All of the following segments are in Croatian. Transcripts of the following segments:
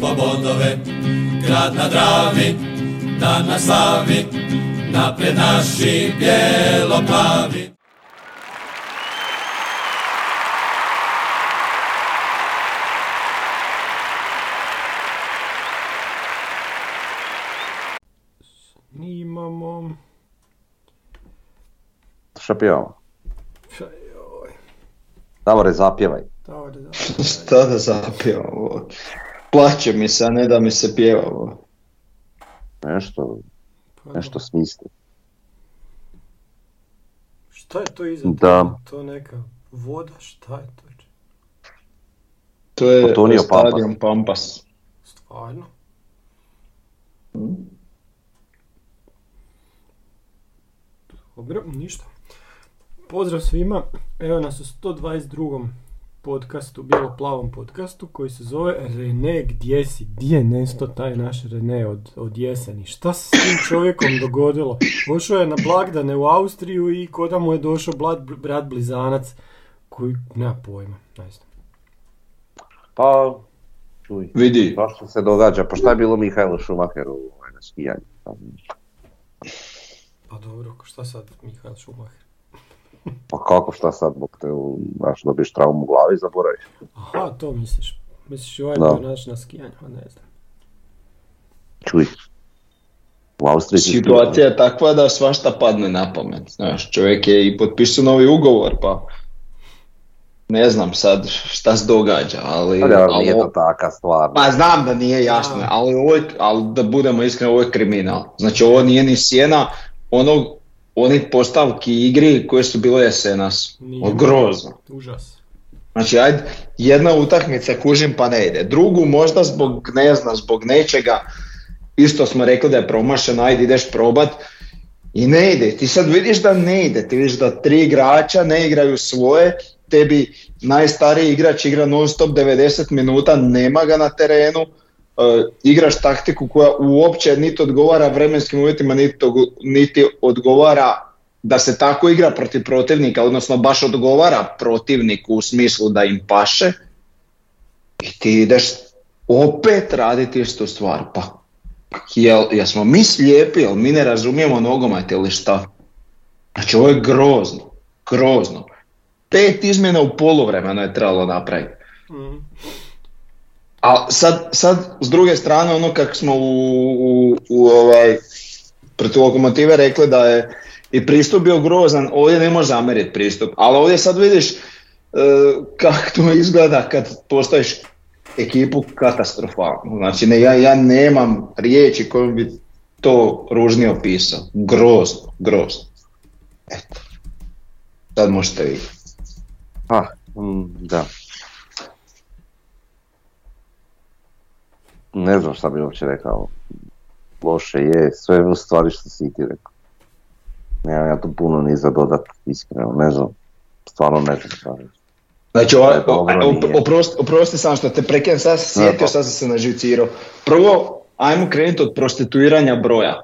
po bodove, grad na Dravi, dan na slavi, napred naši bijelo-plavi. Snimamo. Šta pjevamo? Davore, zapjevaj. Davor, da. Šta da zapjevamo? Plaće mi se, a ne da mi se pjeva. ovo. Nešto, Pa nešto smisli. Šta je to iza Da. To neka voda, šta je to? To je Potonio stadion Pampas. Stvarno? Dobro, ništa. Pozdrav svima, evo nas u 122. podcastu, bijelo-plavom podcastu koji se zove Rene, gdje si? Gdje je nesto taj naš Rene od, od jeseni? Šta se s tim čovjekom dogodilo? Došao je na blagdane u Austriju i koda mu je došao brat, brat blizanac koji, nema pojma, ne znam. Pa, čuj, Vidi, svašta se događa. Pa šta je bilo Mihajlo Šumacheru ovaj, na skijanju? Pa, Pa dobro, šta sad Mihael Schumacher? Pa kako, šta sad, bok te, znaš, dobiješ traumu u glavi i zaboraviš. Aha, to misliš. Misliš i ovaj Da. bio naš na skijanju, a ne znam. Čuj. U Austriji si situacija je takva da svašta padne na pamet. Znaš, čovjek je i potpisao novi ugovor, pa ne znam sad šta se događa, ali... Ali, ali nije to taka stvar. Pa znam da nije jasno, ali, ovo je- ali da budemo iskreni, ovo je kriminal. Znači ovo nije ni sjena onog, onih postavki igri koje su bile jesenas. Nije. Grozno. Užas. Znači, ajde, jedna utakmica kužim pa ne ide. Drugu možda zbog, ne znam, zbog nečega, isto smo rekli da je promašeno, ajde ideš probat. I ne ide, ti sad vidiš da ne ide, ti vidiš da tri igrača ne igraju svoje, tebi najstariji igrač igra non stop 90 minuta, nema ga na terenu, igraš taktiku koja uopće niti odgovara vremenskim uvjetima, niti, odgovara da se tako igra protiv protivnika, odnosno baš odgovara protivniku u smislu da im paše i ti ideš opet raditi istu stvar. Pa jel, jesmo mi slijepi, jel mi ne razumijemo nogomet ili šta? Znači ovo je grozno, grozno. Pet izmjena u poluvremenu je trebalo napraviti. Mm. A sad, sad s druge strane ono kako smo u, u, u ovaj, protiv lokomotive rekli da je i pristup bio grozan, ovdje ne može zamjeriti pristup, ali ovdje sad vidiš e, kako to izgleda kad postaviš ekipu katastrofalno. Znači ne, ja, ja nemam riječi kojom bi to ružnije opisao. Grozno, grozno. Eto. Sad možete vi. Pa, mm, da. Ne znam šta bi uopće rekao. Loše je, sve u stvari što si ti rekao. Nemam ja tu puno ni za dodat, iskreno, ne znam. Stvarno ne znam šta reći. Znači, ova, o- oprosti, oprosti sam što te prekinem, sad se sjetio, pa. sad sam se naživcirao. Prvo, ajmo krenuti od prostituiranja broja.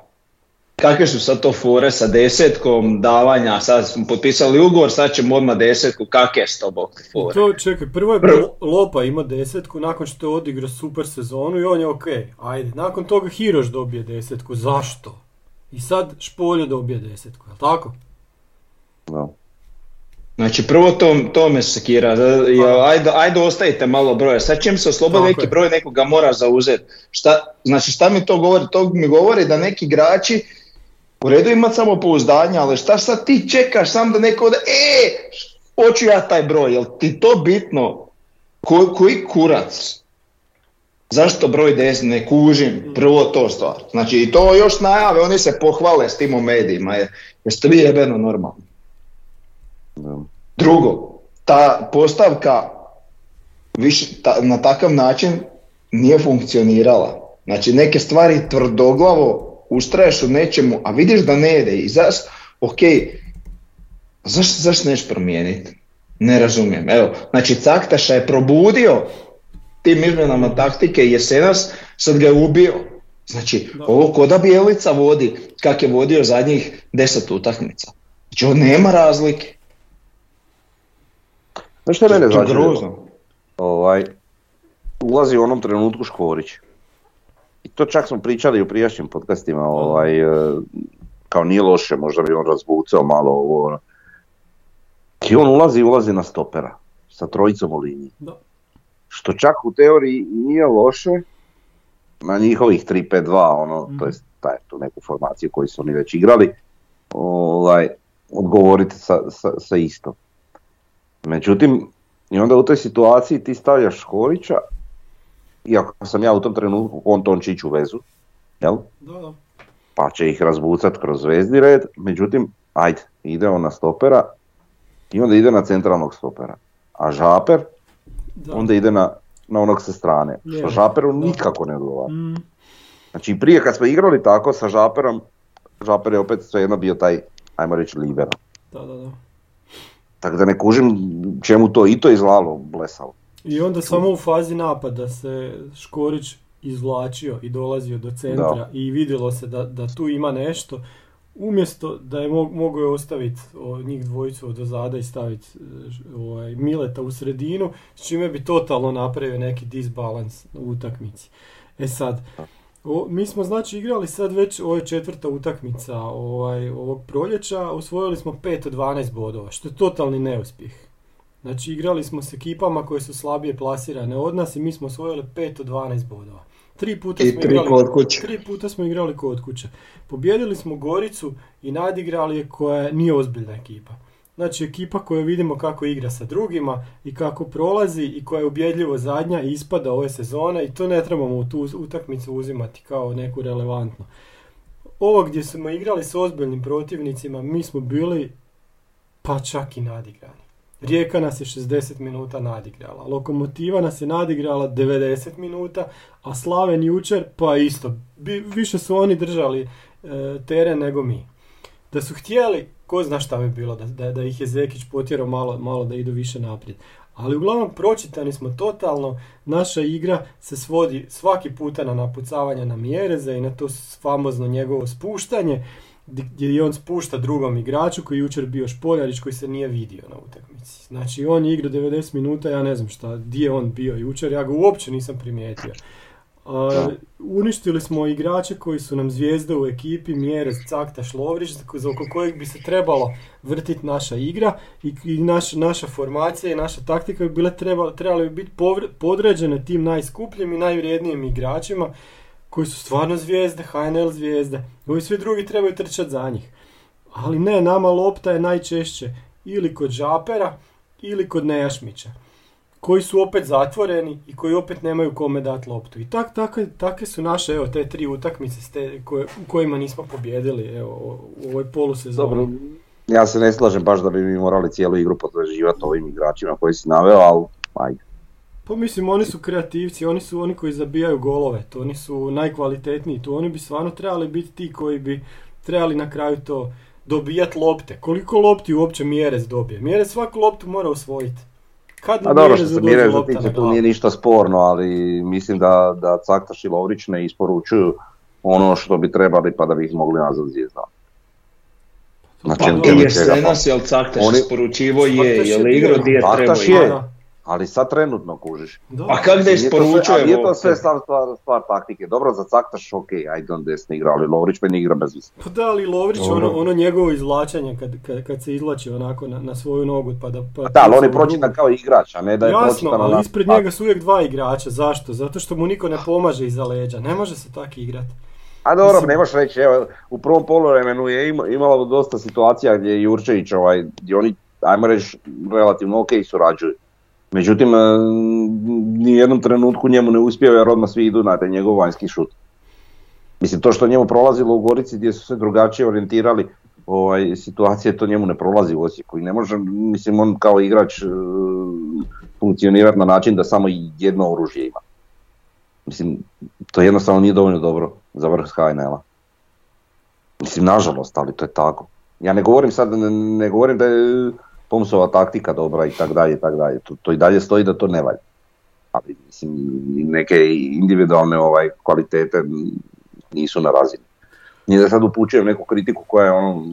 Kakve su sad to fore sa desetkom, davanja, sad smo potpisali ugovor, sad ćemo odmah desetku, to bog te fore? To čekaj, prvo je Prvo- Lo- Lopa ima desetku, nakon što je odigrao super sezonu i on je ok. Ajde, nakon toga Hiroš dobije desetku, zašto? I sad Špolje dobije desetku, jel tako? Da. Znači, prvo to, to me sekira, ja, ajde, ajde ostavite malo broja, sad čim se oslobodi Tako neki je. broj, nekoga mora zauzeti. Šta, znači, šta mi to govori? To mi govori da neki igrači u redu imati samo pouzdanje, ali šta sad ti čekaš sam da neko ode, e, hoću ja taj broj, jel ti to bitno? Ko, koji kurac? Zašto broj 10 ne kužim? Prvo to stvar. Znači i to još najave, oni se pohvale s tim u medijima. Je, jeste vi jebeno normalni? da. Drugo, ta postavka više, ta, na takav način nije funkcionirala. Znači neke stvari tvrdoglavo ustraješ u nečemu, a vidiš da ne ide i zaš, ok, zašto zaš neš promijeniti? Ne razumijem. Evo, znači Caktaša je probudio tim izmjenama taktike jesenas, sad ga je ubio. Znači, Da. ovo ko da Bijelica vodi, kak je vodio zadnjih deset utakmica. Znači, ovo nema razlike. Znaš što je mene grozno. Ovaj, ulazi u onom trenutku Škorić. To čak smo pričali u prijašnjim podcastima, ovaj, e, kao nije loše, možda bi on razbucao malo ovo. ono. I on ulazi, ulazi na stopera, sa trojicom u liniji. Da. Što čak u teoriji nije loše, na njihovih 3-5-2, ono, Mhm. to jest taj, tu neku formaciju koju su oni već igrali, ovaj, odgovoriti sa, sa, sa isto. Međutim, i onda u toj situaciji ti stavljaš Škorića, iako sam ja u tom trenutku Kontončić u vezu, jel? Da, da. pa će ih razbucat kroz vezni red, međutim, ajde, ide on na stopera i onda ide na centralnog stopera. A Žaper da. onda ide na, na onog sa strane, što. Žaperu Da. nikako ne odgovara. Mm, Znači prije kad smo igrali tako sa Žaperom, Žaper je opet svejedno bio taj, ajmo reći, libero. da, da, da. Tako da ne kužim čemu to i to izlalo blesavo. I onda samo u fazi napada se Škorić izvlačio i dolazio do centra Da. i vidjelo se da, da tu ima nešto. Umjesto da je mog, mogao je ostaviti njih dvojicu od ozada i staviti e, ovaj, Mileta u sredinu, s čime bi totalno napravio neki disbalans u utakmici. E sad, o, mi smo znači igrali sad već, ovo je četvrta utakmica ovaj, ovog proljeća, osvojili smo 5 od 12 bodova, što je totalni neuspjeh. Znači igrali smo s ekipama koje su slabije plasirane od nas i mi smo osvojili 5 od 12 bodova. Tri puta I smo tri igrali kod kuće. Tri puta smo igrali kod kuće. Pobjedili smo Goricu i nadigrali je koja nije ozbiljna ekipa. Znači ekipa koju vidimo kako igra sa drugima i kako prolazi i koja je ubjedljivo zadnja i ispada ove sezone i to ne trebamo u tu utakmicu uzimati kao neku relevantnu. Ovo gdje smo igrali s ozbiljnim protivnicima, mi smo bili pa čak i nadigrani. Rijeka nas je 60 minuta nadigrala, Lokomotiva nas je nadigrala 90 minuta, a Slaven jučer pa isto. Bi- više su oni držali e, teren nego mi. Da su htjeli, ko zna šta bi bilo, da, da, da ih je Zekić potjerao malo, malo da idu više naprijed. Ali uglavnom pročitani smo totalno, naša igra se svodi svaki puta na napucavanje na Mjereza i na to famozno njegovo spuštanje, gdje on spušta drugom igraču koji je jučer bio Špoljarić koji se nije vidio na utakmici. Znači on je igrao 90 minuta, ja ne znam šta, di je on bio jučer, ja ga uopće nisam primijetio. A, uništili smo igrače koji su nam zvijezde u ekipi, Mjerez, Caktaš, Lovrić, za oko kojeg bi se trebalo vrtiti naša igra i, i naš, naša formacija i naša taktika bi bile treba, trebale bi biti podređene tim najskupljim i najvrijednijim igračima koji su stvarno zvijezde, HNL zvijezde. Ovi svi drugi trebaju trčati za njih. Ali ne, nama lopta je najčešće ili kod Žapera ili kod Nejašmića koji su opet zatvoreni i koji opet nemaju kome dati loptu. I tak, takve, takve su naše, evo, te tri utakmice s te, koje, u kojima nismo pobjedili, evo, u ovoj polusezoni. Dobro, ja se ne slažem baš da bi mi morali cijelu igru potvrđivati ovim igračima koji si naveo, ali ajde. Pa mislim, oni su kreativci, oni su oni koji zabijaju golove, to oni su najkvalitetniji, tu oni bi stvarno trebali biti ti koji bi trebali na kraju to dobijati lopte. Koliko lopti uopće Mjerez dobije? Mjerez svaku loptu mora osvojiti. Kad A dobro što se na tiče, to glavu? nije ništa sporno, ali mislim da, da Caktaš i Lovrić ne isporučuju ono što bi trebali pa da bi ih mogli nazvati zvijezda. Na Pa to I je čega Senas, jel Caktaš Oni- isporučivo je, jel igrao gdje je. Ali sad trenutno kužiš. da. A kak da Nije to sve- isporučuje a Nije to lopte? sve stvar, stvar, stvar taktike. Dobro, za Caktaš ok, ajde on desni igra, ali Lovrić meni igra bez vise. Pa da, ali Lovrić, ono, ono njegovo izvlačenje kad, kad, kad se izvlači onako na, na svoju nogu pa da... Pa Da, ali on je pročitan kao igrač, a ne da je Jasno, ali ispred njega su uvijek dva igrača. Zašto? Zato što mu niko ne pomaže iza leđa. Ne može se tako igrati. A dobro, Mislim- ne možeš reći, evo, u prvom poluvremenu je ima- imalo dosta situacija gdje je Jurčević, ovaj, gdje oni, ajmo reći, relativno ok surađuju. Međutim, e, ni u jednom trenutku njemu ne uspijeva jer odmah svi idu na taj njegov vanjski šut. Mislim, to što njemu prolazilo u Gorici gdje su se drugačije orijentirali ovaj, situacije, to njemu ne prolazi u Osijeku i ne može, mislim, on kao igrač e, funkcionirati na način da samo jedno oružje ima. Mislim, to jednostavno nije dovoljno dobro za vrh HNL-a. Mislim, nažalost, ali to je tako. Ja ne govorim sad, ne, ne govorim da je Pomsova taktika dobra i tak dalje tak dalje. To, to i dalje stoji da to ne valja. Ali mislim, neke individualne ovaj, kvalitete nisu na razini. Nije da sad upućujem neku kritiku koja je ono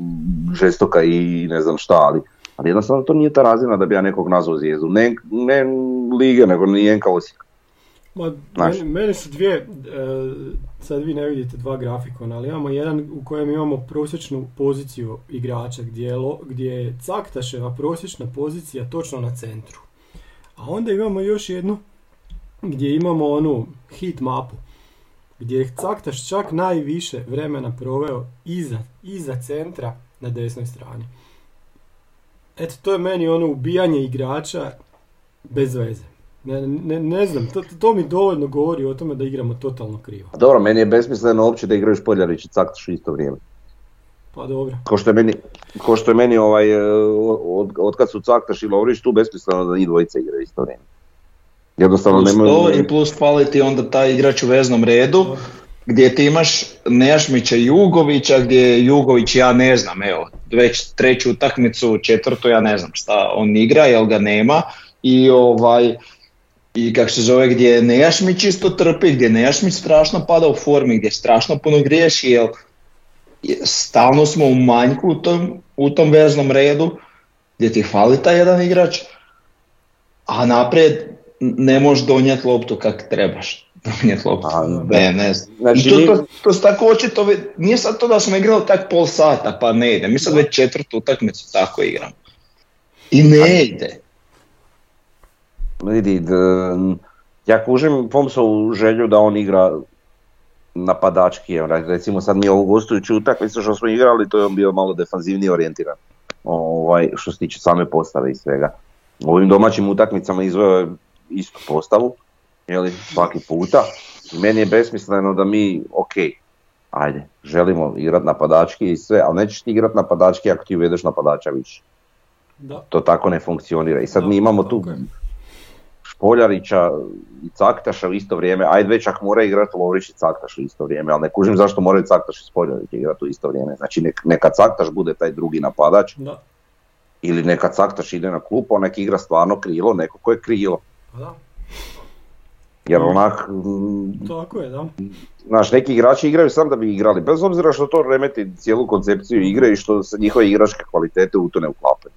žestoka i ne znam šta, ali, Ali jednostavno to nije ta razina da bi ja nekog nazvao zvijezdu. Ne, ne lige, nego ni NK Osijek. Ma, meni, meni su dvije, e, sad vi ne vidite dva grafikona, ali imamo jedan u kojem imamo prosječnu poziciju igrača gdje je, lo- gdje je Caktaševa prosječna pozicija točno na centru. A onda imamo još jednu gdje imamo onu hit mapu gdje je Caktaš čak najviše vremena proveo iza, iza centra na desnoj strani. Eto, to je meni ono ubijanje igrača bez veze. Ne, ne, ne znam, to, to mi dovoljno govori o tome da igramo totalno krivo. A Dobro, meni je besmisleno uopće da igraju Špoljarić i Caktaš isto vrijeme. Pa dobro. Ko što je meni, ko što je meni ovaj, e, od, od kad su Caktaš i Lovrić tu besmisleno da njih dvojica igraju isto vrijeme. Jednostavno Plus nemaju... to i plus fali ti onda taj igrač u veznom redu gdje ti imaš Nejašmića i Jugovića gdje je Jugović ja ne znam evo već treću utakmicu, četvrtu ja ne znam šta on igra jel ga nema i ovaj i kako se zove gdje Nejašmić isto trpi, gdje Nejašmić strašno pada u formi, gdje strašno puno griješi jel je- stalno smo u manjku u tom, u tom veznom redu gdje ti fali taj jedan igrač a naprijed ne možeš donijeti loptu kak trebaš donijeti loptu. A, ne, ne znam. Znači, to, to, to su tako očito, vi- nije sad to da smo igrali tak pol sata pa ne ide, mi sad već četvrtu utakmicu tako igramo. I ne ide. Vidi, d- ja kužim Pomsovu želju da on igra napadački, recimo sad mi ovu gostujuću utakmicu što smo igrali, to je on bio malo defanzivnije orijentiran, ovaj, što se tiče same postave i svega. U ovim domaćim utakmicama izveo je istu postavu, jeli, svaki puta. Meni je besmisleno da mi, ok, ajde, želimo igrat napadački i sve, ali nećeš ti igrat napadački ako ti uvedeš napadača više. Da. To tako ne funkcionira. I sad mi Da, imamo tu je. Špoljarića i Caktaša u isto vrijeme, ajde već ako mora igrati Lovrić i Caktaš u isto vrijeme, ali ne kužim zašto moraju Caktaš i Špoljarić igrati u isto vrijeme. Znači nek, neka Caktaš bude taj drugi napadač Da. ili neka Caktaš ide na klupu, a nek igra stvarno krilo, neko ko je krilo. Pa da. Jer onak, mm, Tako je, da. znaš, neki igrači igraju sam da bi igrali, bez obzira što to remeti cijelu koncepciju igre i što se njihove igračke kvalitete u to ne uklapaju.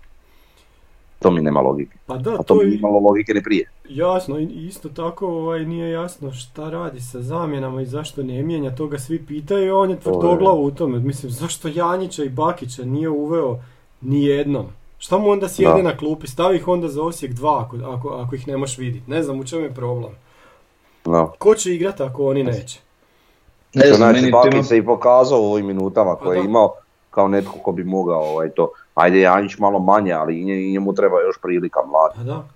To mi nema logike. Pa da, A to to mi je imalo logike ni prije. jasno. Isto tako ovaj, nije jasno šta radi sa zamjenama i zašto ne mijenja. To ga svi pitaju, a on je tvrdoglav u tome. Mislim, zašto Janjića i Bakića nije uveo ni jednom? Šta mu onda sjede Da. na klupi? Stavi ih onda za Osijek 2 ako, ako, ako ih ne možeš vidjeti. Ne znam u čemu je problem. No. Ko će igrati ako oni neće? Ne znam, znači, meni to Baki ima- se i pokazao u ovim minutama Pa koje je da. imao kao netko ko bi mogao ovaj, to. Ajde, Janjić malo manje, ali njemu treba još prilika mlad. Pa da.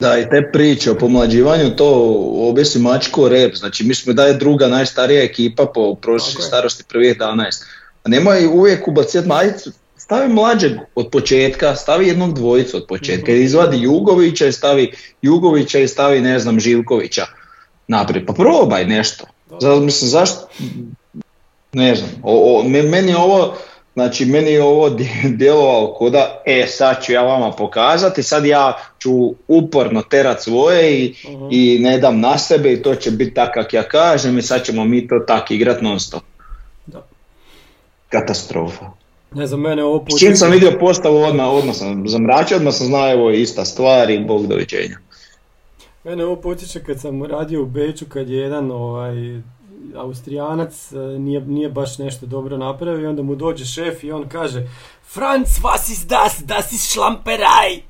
Da, i te priče o pomlađivanju, to objesi mačku o rep. Znači, mi smo da je druga najstarija ekipa po prosječnoj starosti prvih 11. A nemoj uvijek ubaciti majicu, stavi mlađeg od početka, stavi jednog dvojicu od početka. Mhm. Izvadi Jugovića i stavi Jugovića i stavi, ne znam, Živkovića naprijed. Pa probaj nešto. Zato, mislim, zašto? Ne znam. O, o, me- meni je ovo, znači meni je ovo dje- djelovalo ko da, e sad ću ja vama pokazati, sad ja ću uporno terat svoje i, Mhm. i ne dam na sebe i to će biti tak kak ja kažem i sad ćemo mi to tak igrat non stop. Da. Katastrofa. Ne znam, mene ovo S čim sam vidio postavu odmah, odmah sam zamračio, odmah sam znao evo ista stvar i bog doviđenja. Mene ovo podsjeća kad sam radio u Beču kad je jedan ovaj, Austrijanac eh, nije, nije baš nešto dobro napravio i onda mu dođe šef i on kaže Franz, was ist das? Das ist Schlamperei!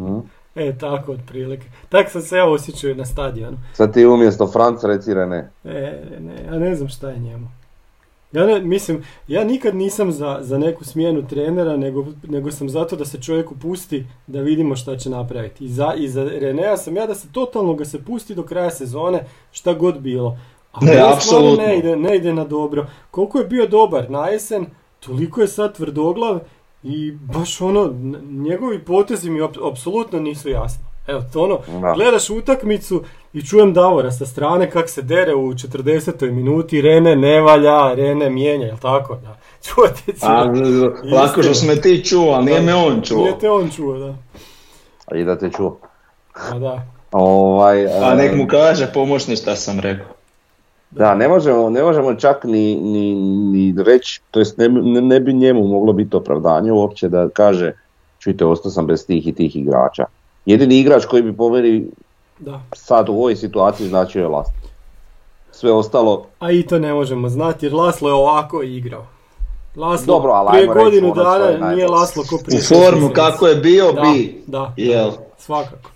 Mhm. E, tako otprilike. Tak sam se ja osjećao na stadionu. Sad ti umjesto Franc reci Rene. E, ne, ja ne znam šta je njemu. Ja ne, mislim, ja nikad nisam za, za neku smjenu trenera, nego, nego sam zato da se čovjeku pusti da vidimo šta će napraviti. I za, i za Renea sam ja da se totalno ga se pusti do kraja sezone, šta god bilo. A Ne, apsolutno. ne ide, ne ide na dobro. Koliko je bio dobar na jesen, toliko je sad tvrdoglav i baš ono, njegovi potezi mi ap- apsolutno nisu jasni. Evo, to ono, Da. gledaš utakmicu i čujem Davora sa strane kak se dere u 40. minuti, Rene ne valja, Rene mijenja, jel tako? Da. Čuvate A, lako što me ti čuo, ali nije me on čuo. Nije te on čuo, da. A i da te čuo. A da. Ovaj, A e, nek mu kaže pomoćni šta sam rekao. Da, ne možemo, ne možemo čak ni, ni, ni reći, to jest ne, bi- ne, ne bi njemu moglo biti opravdanje uopće da kaže čujte, ostao sam bez tih i tih igrača. Jedini igrač koji bi po meni Da. sad u ovoj situaciji značio je Last. Sve ostalo, A i to ne možemo znati jer Laslo je ovako igrao. Laslo Dobro, ali prije godinu dana nije. Laslo ko U prije šest formu kako je bio, Da, bi. da, Jel? svakako.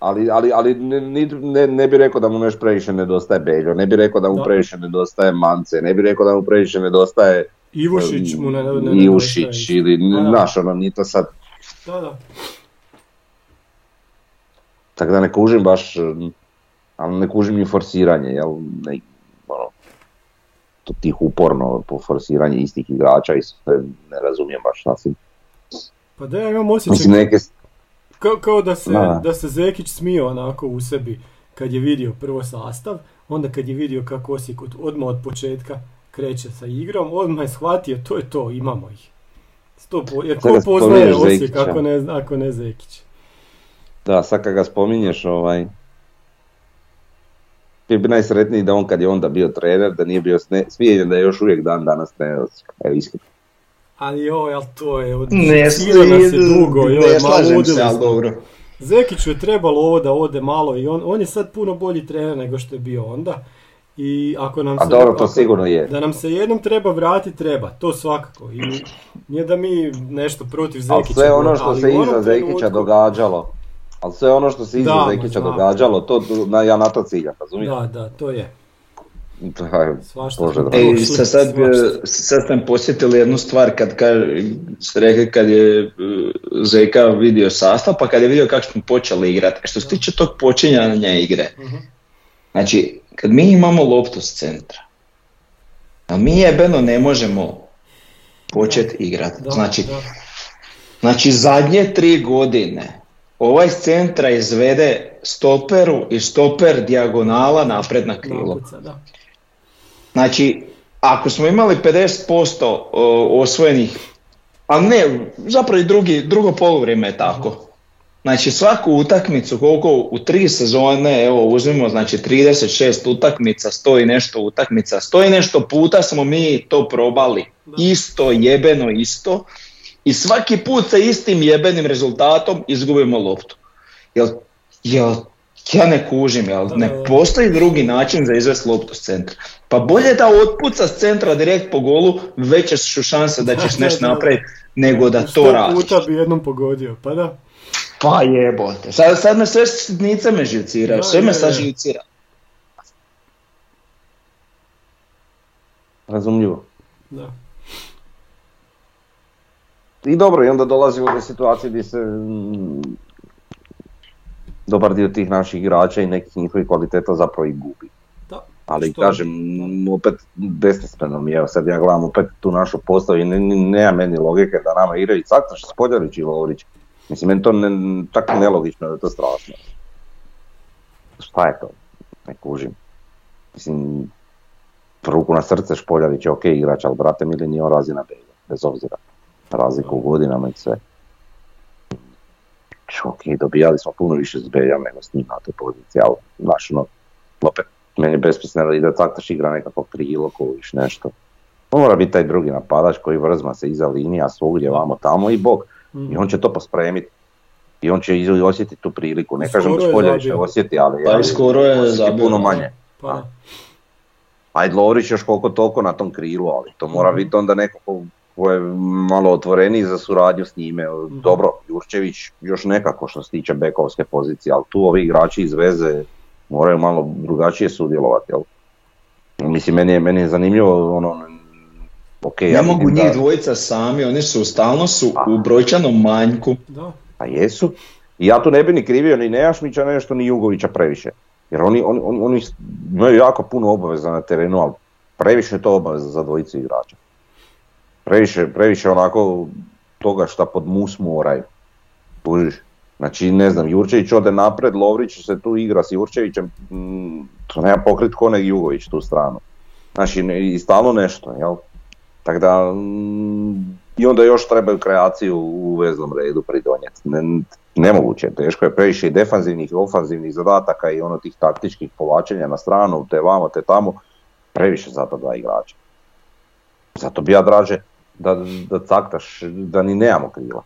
ali, ali, ali ne, ne, ne bi rekao da mu nešto previše nedostaje Beljo, ne bi rekao da mu Da. previše nedostaje Mance, ne bi rekao da mu previše nedostaje Ivušić mu ne, ne, ne Ivušić ili, da. znaš, ono, ni to sad, Da, da. Tako da ne kužim baš, ali ne kužim ni forsiranje, jel, ne, ono, to tih uporno po forsiranje istih igrača i sve ne razumijem baš sasvim. Pa da ja imam osjećaj Mislim, neke, kao, kao da, se, Da. da se Zekić smio onako u sebi kad je vidio prvo sastav, onda kad je vidio kako Osijek od, odmah od početka kreće sa igrom, odmah je shvatio to je to, imamo ih. Sto po, jer ko poznaje Osijek ako ne, ako ne Zekić. Da, sad kad ga spominješ, ovaj, bio bi najsretniji da on kad je onda bio trener, da nije bio sne, smijenjen, da je još uvijek dan danas trener. Evo iskreno. Ali joj, ali to je od Ne, je dugo, joj, ne ma slažem ludili se, ali dobro. Zekiću je trebalo ovo da ode malo i on, on je sad puno bolji trener nego što je bio onda. I ako nam A se, dobro, to ako- sigurno je. Da nam se jednom treba vratiti, treba, to svakako. I nije da mi nešto protiv Ali Zekića. sve ono što ali se iza Zekića trenutku- događalo, ali sve ono što se iza Zekića događalo, to na, ja na to ciljam, razumiješ? Da, da, to je. Da, Svašta. Ej, sad, sad, svašta. sad ste posjetili jednu stvar kad ka, ste rekli kad je uh, Zeka vidio sastav pa kad je vidio kako smo počeli igrati. Što se tiče tog počinjanja igre, Mhm. znači kad mi imamo loptu s centra, a mi jebeno ne možemo početi igrati. Znači. Znači zadnje tri godine ovaj s centra izvede stoperu i stoper dijagonala napred na krilo. Znači, ako smo imali 50% o, osvojenih, a ne, zapravo i drugi, drugo poluvrijeme je tako. Znači svaku utakmicu, koliko u tri sezone, evo uzmimo, znači 36 utakmica, 100 i nešto utakmica, 100 i nešto puta smo mi to probali. Isto, jebeno isto. I svaki put sa istim jebenim rezultatom izgubimo loptu. Jel, jel ja ne kužim, jel ne postoji drugi način za izvest loptu s centra. Pa bolje da otpuca s centra direkt po golu, veće su šanse da ćeš nešto napraviti nego da to radiš. puta bi jednom pogodio, pa da. Pa jebote. Sad, sad me sve sitnice me živciraju, sve me sad živcira. razumljivo. da. I dobro, i onda dolazimo do situacije gdje se mm, dobar dio tih naših igrača i nekih njihovih kvaliteta zapravo i gubi. Da. Ali Što- kažem, opet besmisleno mi je, evo sad ja gledam opet tu našu postavu i ne, ne- nema meni logike da nama igraju Caktaš, Spoljarić i Lovrić. Mislim, meni to ne, čak i nelogično da je to strašno. Šta je to? Ne kužim. Mislim, ruku na srce Špoljarić je ok igrač, ali brate mili nije on razina Belja, bez obzira razliku u godinama i sve. Ok, dobijali smo puno više s Beljom nego s njim na toj poziciji, ali znaš, ono, opet, meni je besmisleno da ide Caktaš igra nekako krilo, koviš nešto. Mora biti taj drugi napadač koji vrzma se iza linija svugdje vamo tamo i bok. Mhm. I on će to pospremiti. I on će osjetiti tu priliku. Ne Skoro kažem da je ne zabio. osjeti, ali Pa ali skoro je puno manje. Pa. Ajde Lovrić još koliko toliko na tom krilu, ali to mora Mhm. biti onda neko ko, ko je malo otvoreniji za suradnju s njime. Mhm. Dobro, Jurčević još nekako što se tiče bekovske pozicije, ali tu ovi igrači iz veze moraju malo drugačije sudjelovati. Jel? Mislim, meni je, meni je zanimljivo ono, ok, Ne ja mogu njih da, dvojica sami, oni su stalno su Pa. u brojčanom manjku. Da. pa jesu. I ja tu ne bi ni krivio ni Nejašmića, nešto ni Jugovića previše. Jer oni, oni, oni, oni imaju jako puno obaveza na terenu, ali previše je to obaveza za dvojicu igrača. Previše, previše onako toga šta pod mus moraju. Kužiš? Znači, ne znam, Jurčević ode napred, Lovrić se tu igra s Jurčevićem, mm, to nema pokrit ko nek Jugović tu stranu. Znači, i stalno nešto, jel? Tako da, mm, i onda još trebaju kreaciju u veznom redu pridonijeti. Ne, nemoguće, teško je previše i defanzivnih i ofanzivnih zadataka i ono tih taktičkih povlačenja na stranu, te vamo, te tamo, previše za to dva igrača. Zato bi ja draže da, da caktaš, da ni nemamo krila.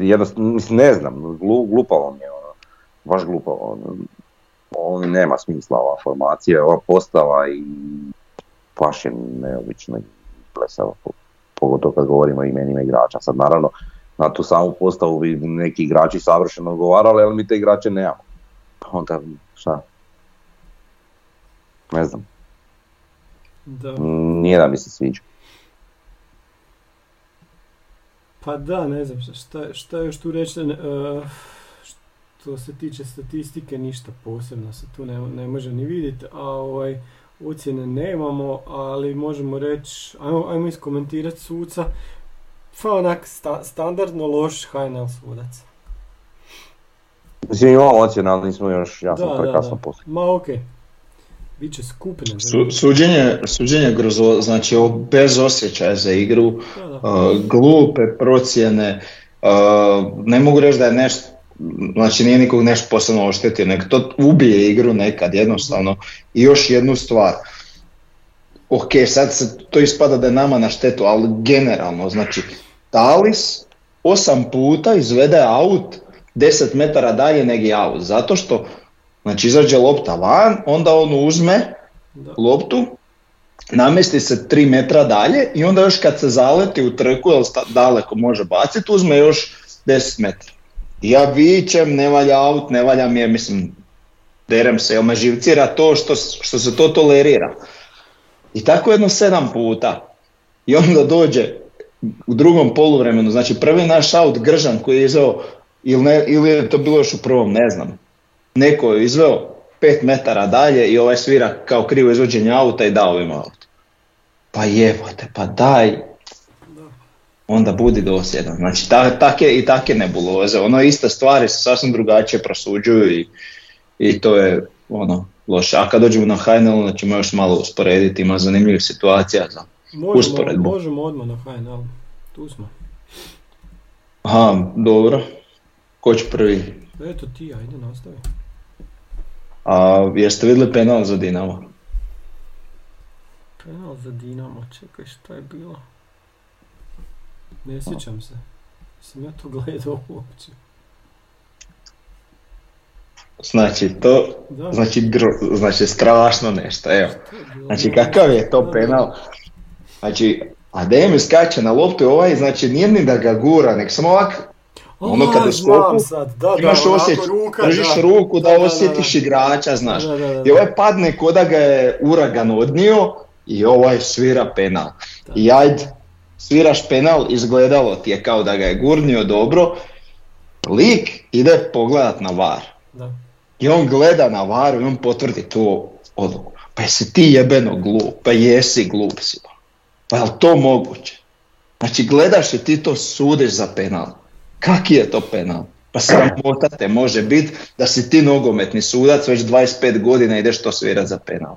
Jednostavno, mislim, ne znam, glu, glupavo mi je ono, baš glupavo. Ono, ovo nema smisla ova formacija, ova postava i baš je neobično i plesava, pogotovo kad govorimo o imenima igrača. Sad naravno, na tu samu postavu bi neki igrači savršeno odgovarali, ali mi te igrače nemamo. Onda šta? Ne znam. Da. Nije da mi se sviđa. Pa da, ne znam šta, šta još tu reći. Uh, što se tiče statistike, ništa posebno se tu ne, ne može ni vidjeti, a ovaj, ocjene nemamo, ali možemo reći, ajmo, ajmo iskomentirati suca, pa onak sta, standardno loš HNL sudac. Mislim imamo ocjene, ali nismo još jasno Da, prekasno da, poslije. Ma okej. Biće skupine. Su, suđenje, suđenje grozo, znači o- bez osjećaja za igru, Da, da. uh, glupe procjene, uh, ne mogu reći da je nešto, znači nije nikog nešto posebno oštetio, nek to ubije igru nekad jednostavno. I još jednu stvar, ok, sad se to ispada da je nama na štetu, ali generalno, znači Talis osam puta izvede aut 10 metara dalje nego je aut, zato što znači izađe lopta van, onda on uzme Da. loptu, namesti se 3 metra dalje i onda još kad se zaleti u trku, jer daleko može baciti, uzme još 10 metara. I ja vičem, ne valja aut, ne valja mi je, mislim, derem se, jer me živcira to što, što se to tolerira. I tako jedno sedam puta. I onda dođe u drugom poluvremenu, znači prvi naš aut Gržan koji je izveo, ili, ne, ili je to bilo još u prvom, ne znam. Neko je izveo 5 metara dalje i ovaj svira kao krivo izvođenje auta i dao im aut. Pa jebote, pa daj, onda budi dosljedan. Znači ta, take i take nebuloze, ono iste stvari se sasvim drugačije prosuđuju i, i to je ono loše. A kad dođemo na HNL onda ćemo još malo usporediti, ima zanimljivih situacija za Možemo, usporedbu. možemo odmah na HNL. Tu smo. Aha, dobro. Ko će prvi? Eto ti, ajde nastavi. A jeste vidjeli penal za Dinamo? Penal za Dinamo, čekaj šta je bilo? Ne sjećam se. Sam ja to gledao uopće. Znači to, Da, znači, gro- znači strašno nešto, evo. Znači kakav je to penal? Znači, Ademi skače na loptu ovaj, znači nije ni da ga gura, nek samo ovak ono kad u skoku da, da, imaš onako osjeć, ruka, držiš da. ruku da, Da, da, da, osjetiš da. igrača, znaš. Da, da, da, I da. ovaj padne ko da ga je uragan odnio i ovaj svira penal. Da. I ajde, sviraš penal, izgledalo ti je kao da ga je gurnio dobro, lik ide pogledat na var. Da. I on gleda na varu i on potvrdi tu odluku. Pa jesi ti jebeno glup, pa jesi glup si. Pa je li to moguće? Znači gledaš i ti to sudiš za penal. Kaki je to penal? Pa sramota te može biti da si ti nogometni sudac već 25 godina ideš to svirat za penal.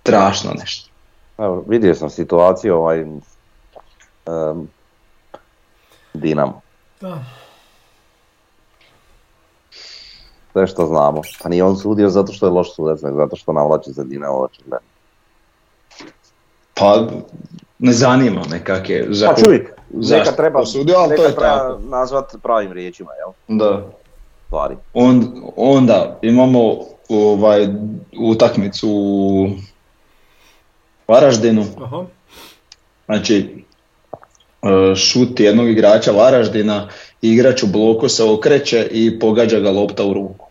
Strašno nešto. Evo, vidio sam situaciju ovaj um, Dinamo. Da. Sve što znamo. Pa nije on sudio zato što je loš sudac, nego zato što navlači za Dinamo očigledno. Pa ne zanima me kak je. Za, Pa čuj, zašto treba, posudio, ali neka to je treba tako. nazvat pravim riječima, jel? Da. Stvari. On, onda imamo ovaj, utakmicu u Varaždinu, Aha. znači e, šut jednog igrača Varaždina igrač u bloku se okreće i pogađa ga lopta u ruku.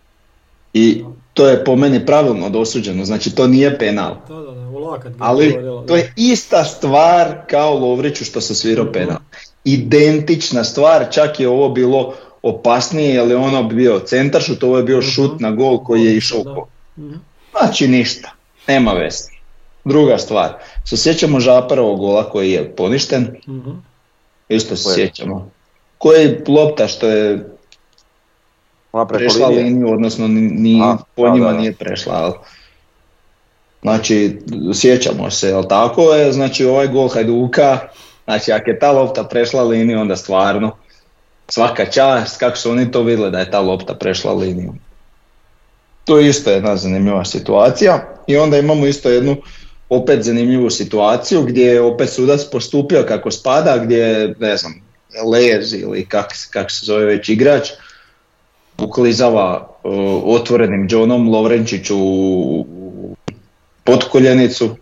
I to je po meni pravilno dosuđeno, znači to nije penal. Da, da, da, lakat Ali govorilo, to je ista stvar kao Lovriću što se svirao penal. Identična stvar, čak je ovo bilo opasnije jer je ono bio centaršut, ovo je bio šut na gol koji je išao u. Mhm. Znači ništa, nema veze. Druga stvar, se sjećamo Žaparovog gola koji je poništen, Mhm. isto se sjećamo. Koji lopta što je prešla linije. liniju, odnosno ni, ni- A, po njima da, da. nije prešla. ali- Znači, sjećamo se, jel tako je, znači ovaj gol Hajduka Znači, ako je ta lopta prešla liniju, onda stvarno svaka čast kako su oni to vidjeli da je ta lopta prešla liniju. To je isto jedna zanimljiva situacija. I onda imamo isto jednu opet zanimljivu situaciju gdje je opet sudac postupio kako spada, gdje je, ne znam, Lez ili kak, kak se zove već igrač, uklizava uh, otvorenim Johnom Lovrenčiću u potkoljenicu,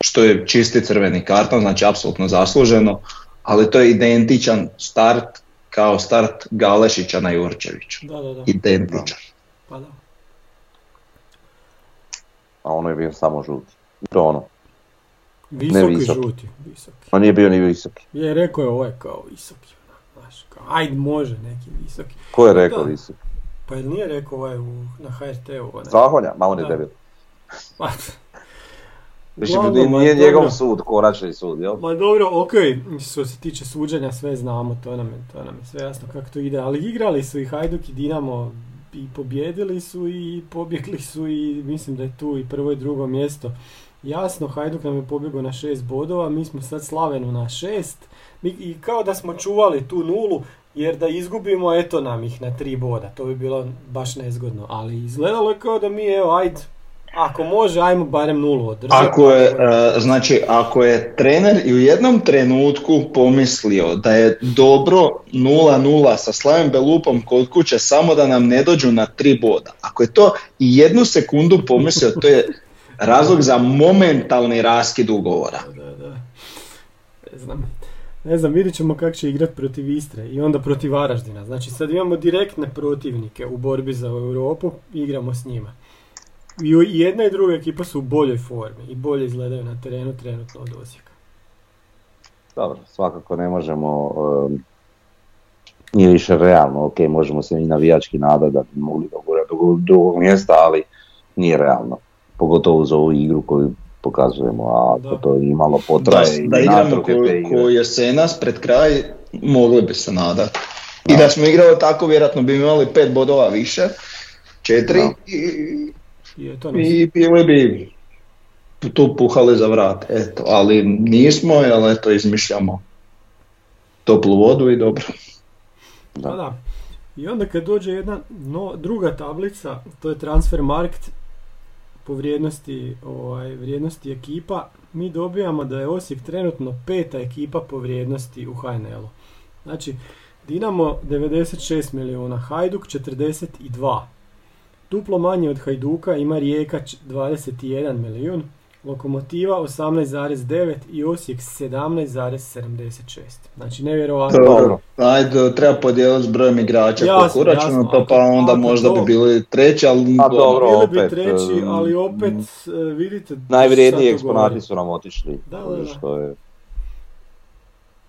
što je čisti crveni karton, znači apsolutno zasluženo, ali to je identičan start kao start Galešića na Jurčeviću. Da, da, da. Identičan. Pa da. A ono je bio samo žuti. To ono. Visoki visoki. žuti, visoki. On nije bio ni visoki. Je, rekao je ovo je kao visoki. Znaš, kao, ajde može neki visoki. Ko je rekao Da. visoki? Pa jel nije rekao ovaj u, na HRT-u? onaj? Zahvalja? Ma on je Da. debil. Mislim, Uglavnom, nije, dobro. njegov sud, konačni sud, jel? Ma dobro, okej, što se tiče suđenja sve znamo, to nam je, to nam je sve jasno kako to ide, ali igrali su i Hajduk i Dinamo i pobjedili su i pobjegli su i mislim da je tu i prvo i drugo mjesto. Jasno, Hajduk nam je pobjegao na šest bodova, mi smo sad Slavenu na šest mi, i kao da smo čuvali tu nulu, jer da izgubimo, eto nam ih na tri boda, to bi bilo baš nezgodno, ali izgledalo je kao da mi, evo, ajde, ako može, ajmo barem nulu održati. Ako je, e, znači, ako je trener i u jednom trenutku pomislio da je dobro 0-0 sa Slavim Belupom kod kuće samo da nam ne dođu na tri boda. Ako je to i jednu sekundu pomislio, to je razlog za momentalni raskid ugovora. Da, da. Ne znam. Ne znam, vidjet ćemo kako će igrat protiv Istre i onda protiv Varaždina. Znači sad imamo direktne protivnike u borbi za Europu, igramo s njima. I jedna i druga ekipa su u boljoj formi i bolje izgledaju na terenu trenutno od Osijeka. Dobro, svakako ne možemo, um, nije više realno, ok, možemo se i navijački nadati da bi mogli dogurati do drugog mjesta, ali nije realno. Pogotovo za ovu igru koju pokazujemo, a ako Da. to i malo Da, potraje da i igramo natruke ko, te igre. ko jesenas pred kraj, mogli bi se nadati. I da smo igrali tako, vjerojatno bi imali pet bodova više, četiri, Da. i, I nas. i bili bi tu puhali za vrat, eto, ali nismo, jer eto izmišljamo toplu vodu i dobro. Pa da. I onda kad dođe jedna no, druga tablica, to je transfer market po vrijednosti, ovaj, vrijednosti ekipa, mi dobijamo da je Osijek trenutno peta ekipa po vrijednosti u HNL-u. Znači, Dinamo 96 milijuna, Hajduk 42. Duplo manje od Hajduka ima Rijeka č- 21 milijun, Lokomotiva 18,9 i Osijek 17,76. Znači, nevjerovatno. Dobro. Ajde, treba podijeliti s brojem igrača Jasno, uračuna jasno, to, ako- pa onda ako možda to- bi bili treći, ali A dobro, Bili bi opet, treći, ali opet e, vidite... Najvrijedniji eksponati su nam otišli. Da, da, da. Što je...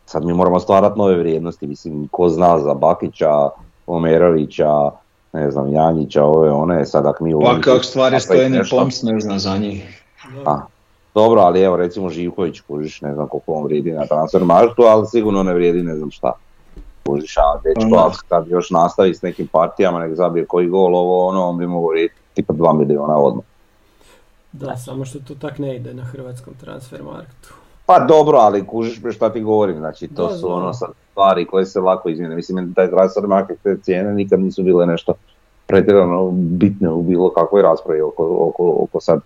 Sad mi moramo stvarati nove vrijednosti, mislim, ko zna za Bakića, Omerovića, ne znam, Janjića, ove, one, sad ak mi u... Pa kako stvari stoje, ni nešto- Poms ne zna za njih. A, Dobro, ali evo recimo Živković, kužiš, ne znam koliko on vrijedi na transfer marktu, ali sigurno ne vrijedi ne znam šta. Kužiš, a dečko, ako kad još nastavi s nekim partijama, nek zabije koji gol, ovo ono, on bi mogao vrijediti tipa 2 miliona odmah. Da, samo što to tak ne ide na hrvatskom transfer marketu. Pa dobro, ali kužiš šta ti govorim, znači to Da, su znam. ono sad stvari koje se lako izmjene. Mislim, taj transfer market, te cijene nikad nisu bile nešto pretjerano bitne u bilo kakvoj raspravi oko, oko, oko sad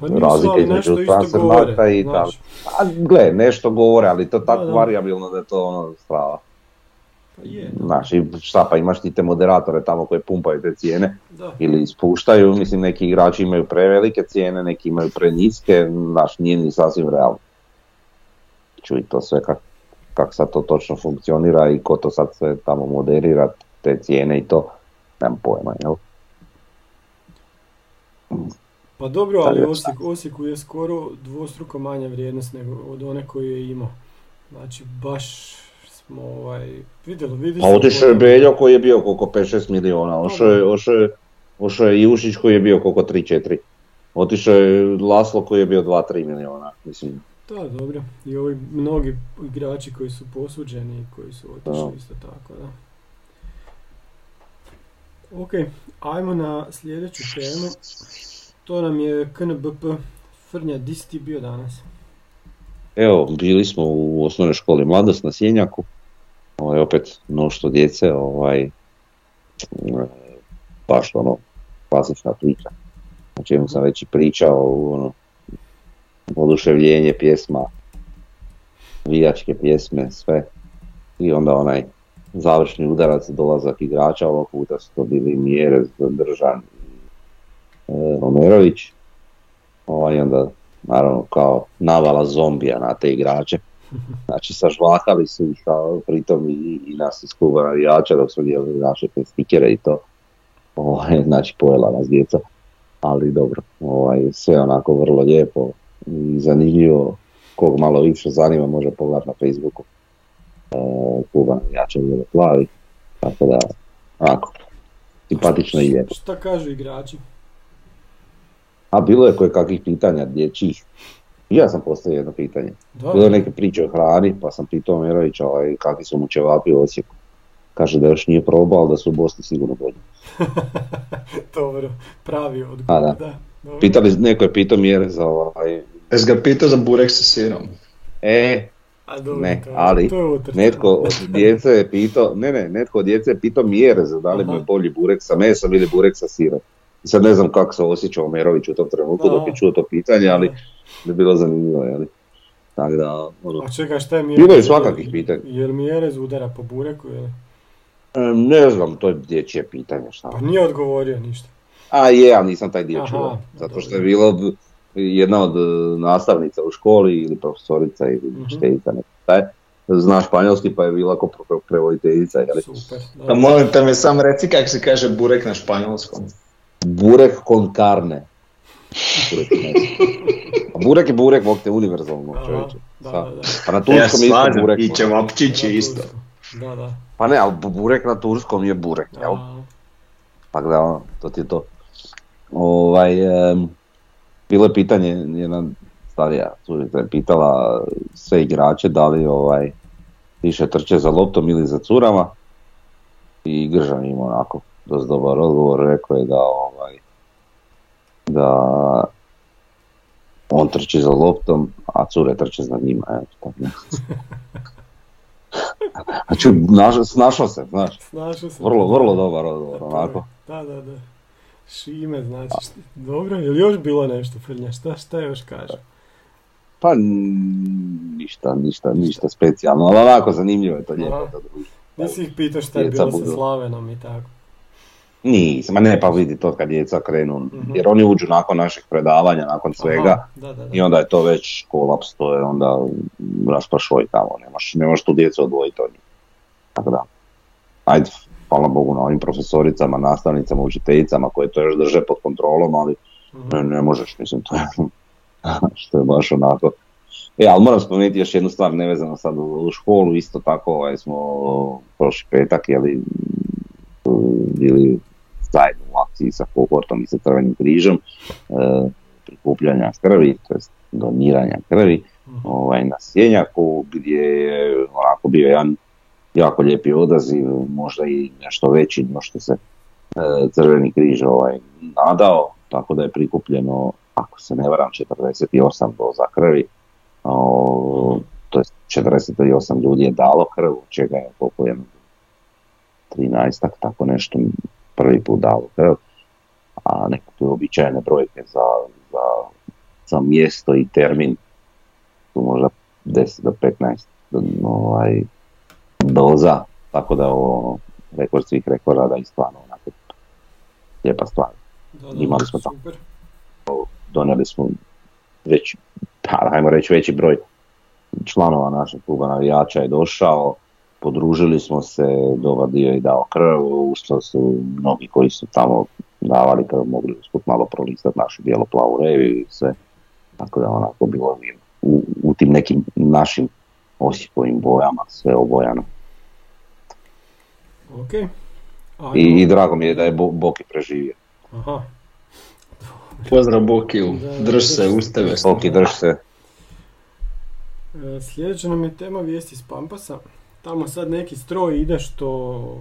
Pa nisu, razlike između transfer markta i znaš. A gle, nešto govore, ali to tako Da, da. variabilno da je to ono strava. Pa je, Znaš, i šta pa imaš ti te moderatore tamo koji pumpaju te cijene da. ili ispuštaju, mislim neki igrači imaju prevelike cijene, neki imaju preniske, znaš, nije ni sasvim realno. Čuj to sve kak, kak sad to točno funkcionira i ko to sad sve tamo moderira, te cijene i to, nemam pojma, jel? Pa dobro, ali je- Osijek, Osijeku je skoro dvostruko manja vrijednost nego od one koju je imao. Znači, baš smo ovaj, vidjeli, vidiš... Pa otišao je Beljo koji je bio koliko 5-6 miliona, ošao je, ošao je, ošao je Jušić koji je bio koliko 3-4. Otišao je Laslo koji je bio 2-3 miliona, mislim. Da, dobro. I ovi mnogi igrači koji su posuđeni i koji su otišli isto tako, da. Ok, ajmo na sljedeću temu. To nam je KNBP. Frnja, di si ti bio danas? Evo, bili smo u osnovnoj školi Mladost na Sjenjaku, ovaj, opet mnoštvo djece, ovaj, e, baš ono, klasična priča. O čemu sam već i pričao, ono, oduševljenje pjesma, vijačke pjesme, sve. I onda onaj završni udarac, dolazak igrača, ovog puta su to bili mjere Držan i e, Romerović. Ovaj, onda naravno kao navala zombija na te igrače. Znači sažvakali su ih kao pritom i, i nas iz kluba navijača dok smo dijelili naše stikere i to. Ovaj, znači pojela nas djeca. Ali dobro, ovaj, sve onako vrlo lijepo i zanimljivo. Kog malo više zanima može pogledati na Facebooku. E, kluba navijača Bijelo Plavi. Tako da, onako, simpatično i lijepo. Šta kažu igrači? A bilo je koje kakvih pitanja dječjih. Ja sam postavio jedno pitanje. Bilo je neke priče o hrani, pa sam pitao Merovića ovaj, kakvi su mu ćevapi u Osijeku. Kaže da još nije probao, ali da su u Bosni sigurno bolji. Dobro, pravi odgovor. Da. Pitali, neko je pitao mjere za ovaj... Jes ga pitao za burek sa sirom? E, A dobro, ne, to je- ali to je netko od djece je pitao, ne ne, netko od djece je pitao mjere za da li mu je bolji burek sa mesom ili burek sa sirom. I sad ne znam kako se osjećao Merović u tom trenutku dok je čuo to pitanje, ali bi bilo zanimljivo, jeli. Tako da, ono, A čekaj, šta je mi Bilo je svakakvih pitanja. Jer mi Jerez udara po bureku ili? em, ne znam, to je dječje pitanje, šta. Pa nije odgovorio ništa. A je, ali nisam taj dio Aha, čuo, zato što je bilo jedna od e, nastavnica u školi ili profesorica ili Mhm. učiteljica, šta je, zna španjolski pa je bila kao pre- prevoditeljica, jeli. Super. A dobro. molim te me sam reci kako se kaže burek na španjolskom. Burek con carne. Burek, burek je burek, bog te univerzalno čovječe. da, Sa- da, da. Pa na Ja turskom isto slažem, burek. i ćevapčići Na isto. Da, da. Pa ne, ali bu- burek na turskom je burek, jel? A, Tako da, ono, to ti je to. Ovaj, bilo je pitanje, jedna starija curica je pitala sve igrače da li ovaj, više trče za loptom ili za curama. I Gržan ima onako dosta dobar odgovor, rekao je da ovaj, da on trči za loptom, a cure trče za njima. Evo, tako ne. A ču, naš- snašao se, znaš, snašao sam. vrlo, vrlo dobar odgovor, onako. Da, da, da. Šime, znači, dobro, je li još bilo nešto, Frnja, šta, šta još kaže? Pa ništa, ništa, ništa specijalno, ali onako zanimljivo je to lijepo. Nisi ih pitao šta je bilo sa budu- Slavenom i tako. Nisam, ne pa vidi to kad djeca krenu, Mhm. jer oni uđu nakon našeg predavanja, nakon svega, Aha, da, da, da. i onda je to već kolaps, to je onda raspašoj tamo, nemaš, nemaš tu djecu odvojiti od njih. Tako da, ajde, hvala Bogu na ovim profesoricama, nastavnicama, učiteljicama koje to još drže pod kontrolom, ali Mhm. ne, ne možeš, mislim, to je, što je baš onako. E, ali moram spomenuti još jednu stvar nevezano sad u, školu, isto tako ovaj, smo prošli petak, jeli, bili zajedno u akciji sa kohortom i sa Crvenim križom, e, prikupljanja krvi, to jest doniranja krvi, Mhm. ovaj, na Sjenjaku, gdje je onako bio jedan jako lijepi odaziv, možda i nešto veći no što se e, Crveni križ ovaj, nadao, tako da je prikupljeno, ako se ne varam, 48 doza krvi, o, to je 48 ljudi je dalo krv, čega je koliko je 13 tako nešto prvi put dalo krv, a nekakve uobičajene brojke za, za, za mjesto i termin su možda 10 do 15 ovaj, doza, tako da je ovo rekord svih rekorda da je stvarno onako lijepa stvar. Da, da, imali smo super. Donijeli smo već, pa ajmo reći veći broj članova našeg kluba navijača je došao, podružili smo se, dobar dio je dao krv, usto su mnogi koji su tamo davali krv, mogli usput malo prolistati našu bijelo-plavu reviju i sve, tako da onako bilo u, u tim nekim našim Osijekovim bojama, sve obojano. Ok. Ajmo. I, I drago mi je da je Bo- Boki preživio. Aha. Pozdrav Bokiju, drž se, uz tebe. Boki, drž se. E, Sljedeća nam je tema vijesti iz Pampasa. Tamo sad neki stroj ide što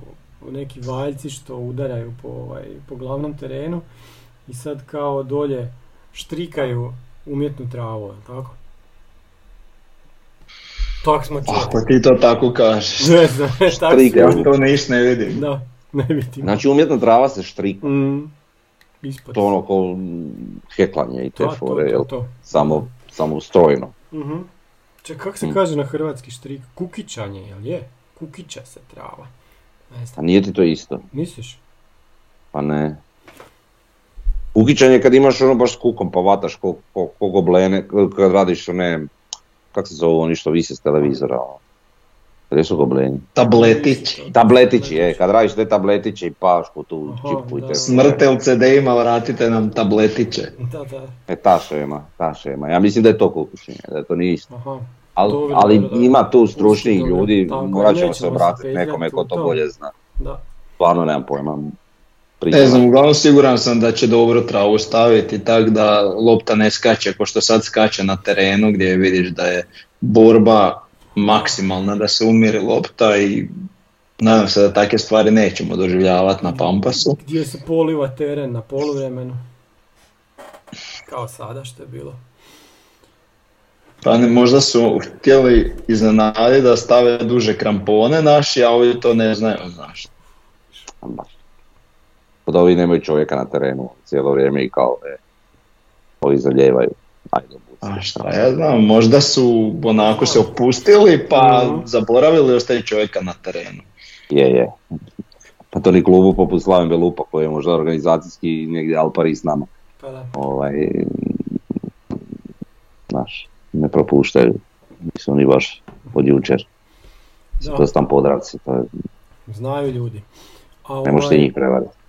neki valjci što udaraju po, ovaj, po glavnom terenu i sad kao dolje štrikaju umjetnu travu, tako? Tak smo čuli. Ako ti to tako kažeš. Ne znam, tak Štrik, ja. To niš ne vidim. Da, ne vidim. Znači umjetna trava se štrika. Mm, ispod. To ono ko heklanje i te Da, to, fore, to, jel? to. Samo, samo strojno. Mhm. Ček, kako se Mm. kaže na hrvatski štrik? Kukičanje, jel je? Kukića se trava. Ne A znam, nije ti to isto? misliš? Pa ne. Kukičanje kad imaš ono baš s kukom pa vataš ko, ko, ko goblene, kad radiš one, kak se zove oni što vise s televizora, ono. Gdje su gobleni? Tabletić. Tabletići, je, kad radiš te tabletiće i pašku tu Aha, čipku i da. te... Smrtel CD-ima, vratite nam tabletiće. Da, da, E, ta šema, ta šema. Ja mislim da je to kukičanje, da je to nije isto. aha. Al, Dobro, ali dobro, ima tu stručnih ljudi, morat ćemo se obratiti nekome ko u to to. bolje zna. Da. Stvarno nemam pojma. Ne znam, uglavnom siguran sam da će dobro travu staviti tak da lopta ne skače ko što sad skače na terenu gdje vidiš da je borba maksimalna da se umiri lopta i nadam se da takve stvari nećemo doživljavati na Pampasu. Gdje se poliva teren na poluvremenu. Kao sada što je bilo. Pa ne, možda su htjeli iznenaditi da stave duže krampone naši, a ovi to ne znaju, znaš. Kod ovi nemaju čovjeka na terenu cijelo vrijeme i kao, e, ovi zaljevaju. Ajde. A šta ja znam, možda su onako se opustili pa Mhm. zaboravili ostaviti čovjeka na terenu. Je, je. Pa to ni klubu poput Slaven Belupa koji je možda organizacijski negdje al pari s nama. Pa da. Ovaj, znaš, ne propuštaju. Nisu oni baš od jučer. Da. To su tam podravci, to je, Znaju ljudi. A ne možete ovaj, njih prevariti.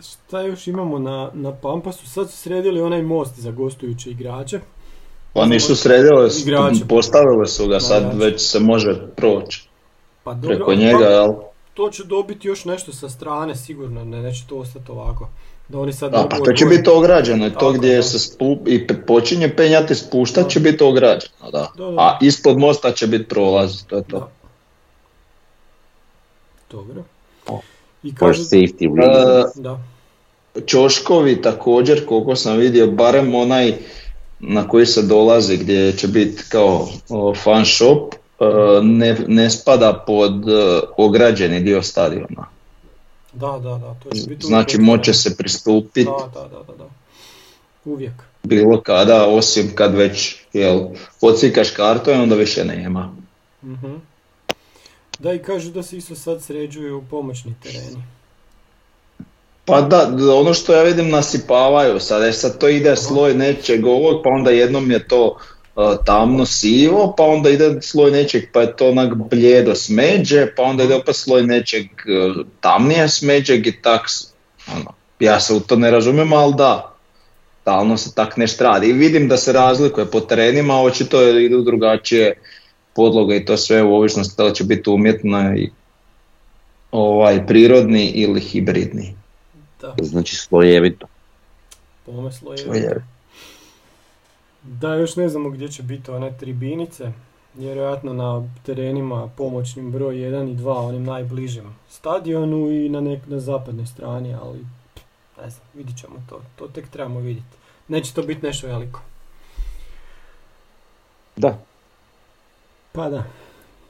Šta još imamo na, na Pampasu? Sad su sredili onaj most za gostujuće igrače. Pa nisu sredile, postavili su ga, sad Igrači. već se može proći Pa dobro, preko njega, pa jel? to će dobiti još nešto sa strane, sigurno, ne, neće to ostati ovako. Da oni sad Da, pa to će biti ograđeno to gdje da. se spu, i počinje penjati spuštat će biti ograđeno, da. Da, da. A ispod mosta će biti prolaz, to je to. Da. Dobro. O, I For kaže, safety reasons. da, Ćoškovi također, koliko sam vidio, barem onaj na koji se dolazi gdje će biti kao fan shop, e, ne, ne spada pod e, ograđeni dio stadiona. da, da, da, to će biti Znači uvijek moće se pristupiti Da, da, da, da, da. Uvijek. bilo kada, osim kad već jel, ocikaš kartu i onda više nema. Mhm. Da i kažu da se isto sad sređuju pomoćni tereni. Pa da, ono što ja vidim nasipavaju sad, e sad to ide sloj nečeg ovog, pa onda jednom je to uh, tamno sivo, pa onda ide sloj nečeg pa je to onak bljedo smeđe, pa onda ide opet sloj nečeg uh, tamnije smeđeg i tak, ono, ja se u to ne razumijem, ali da, stalno se tak nešto radi. I vidim da se razlikuje po terenima, očito idu drugačije podloge i to sve u ovisnosti da li će biti umjetno i ovaj, prirodni ili hibridni. Da, Znači slojevito. pomeslo je. Slojevito. Da, još ne znamo gdje će biti one tribinice. Vjerojatno na terenima pomoćnim broj 1 i 2, onim najbližim stadionu i na, nek, na zapadnoj strani, ali ne znam, vidit ćemo to. To tek trebamo vidjeti. Neće to biti nešto veliko. Da, Pa da,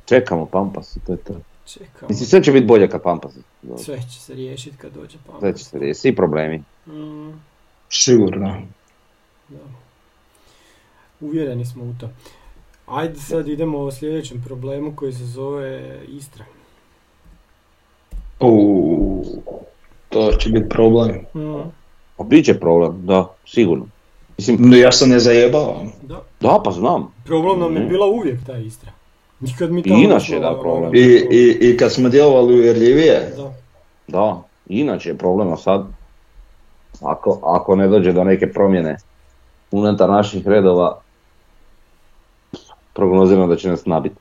čekamo Pampas to je to. čekamo. Mislim, sve će biti bolje kad Pampas. dođe. Sve će se riješiti kad dođe Sve pamet. će se riješiti, svi problemi. Mm, Sigurno. da. Uvjereni smo u to. Ajde sad idemo o sljedećem problemu koji se zove Istra. U, to će biti problem. Mm, Pa bit će problem, da, sigurno. Mislim, No, ja se ne zajebavam. da. da, pa znam. Problem nam je Mhm. bila uvijek ta Istra. Nikad mi I tamo inače da, problem. I, i, i kad smo djelovali uvjerljivije, Da. Da, inače je problem, a sad, ako, ako ne dođe do neke promjene unutar naših redova, prognoziram da će nas nabiti.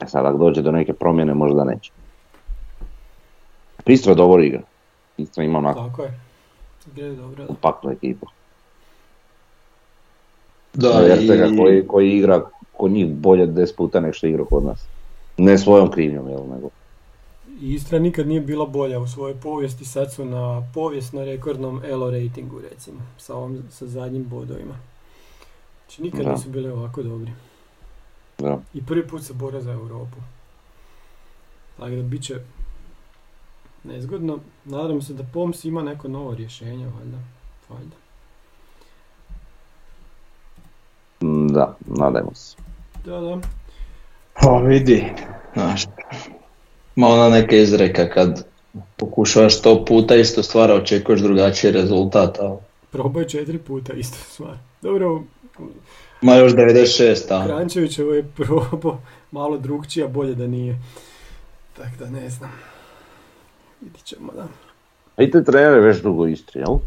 E sad, ako dođe do neke promjene, možda neće. Istra dobro igra. Istra ima onako Tako je. Gre dobro, da. kompaktnu ekipu. Da, Ertega i, koji, koji igra kod njih bolje 10 puta nego što igra kod nas. Ne svojom krivnjom, jel, nego. Istra nikad nije bila bolja u svojoj povijesti, sad su na povijesno rekordnom ELO ratingu recimo, sa, ovom, sa zadnjim bodovima. Znači nikad Da. nisu bili ovako dobri. Da. I prvi put se bore za Europu. Tako da bit će nezgodno. Nadam se da Poms ima neko novo rješenje, valjda. valjda. Mm, Da, nadajmo se. Da, da. Pa vidi, znaš, ma ona neka izreka kad pokušavaš sto puta isto stvar, očekuješ drugačiji rezultat, ali Probaj četiri puta isto stvar. Dobro, ma još 96, a Krančevićevo je probao malo drugčija, bolje da nije. Tako da ne znam. Vidit ćemo da. A i te trener već dugo Istri, jel?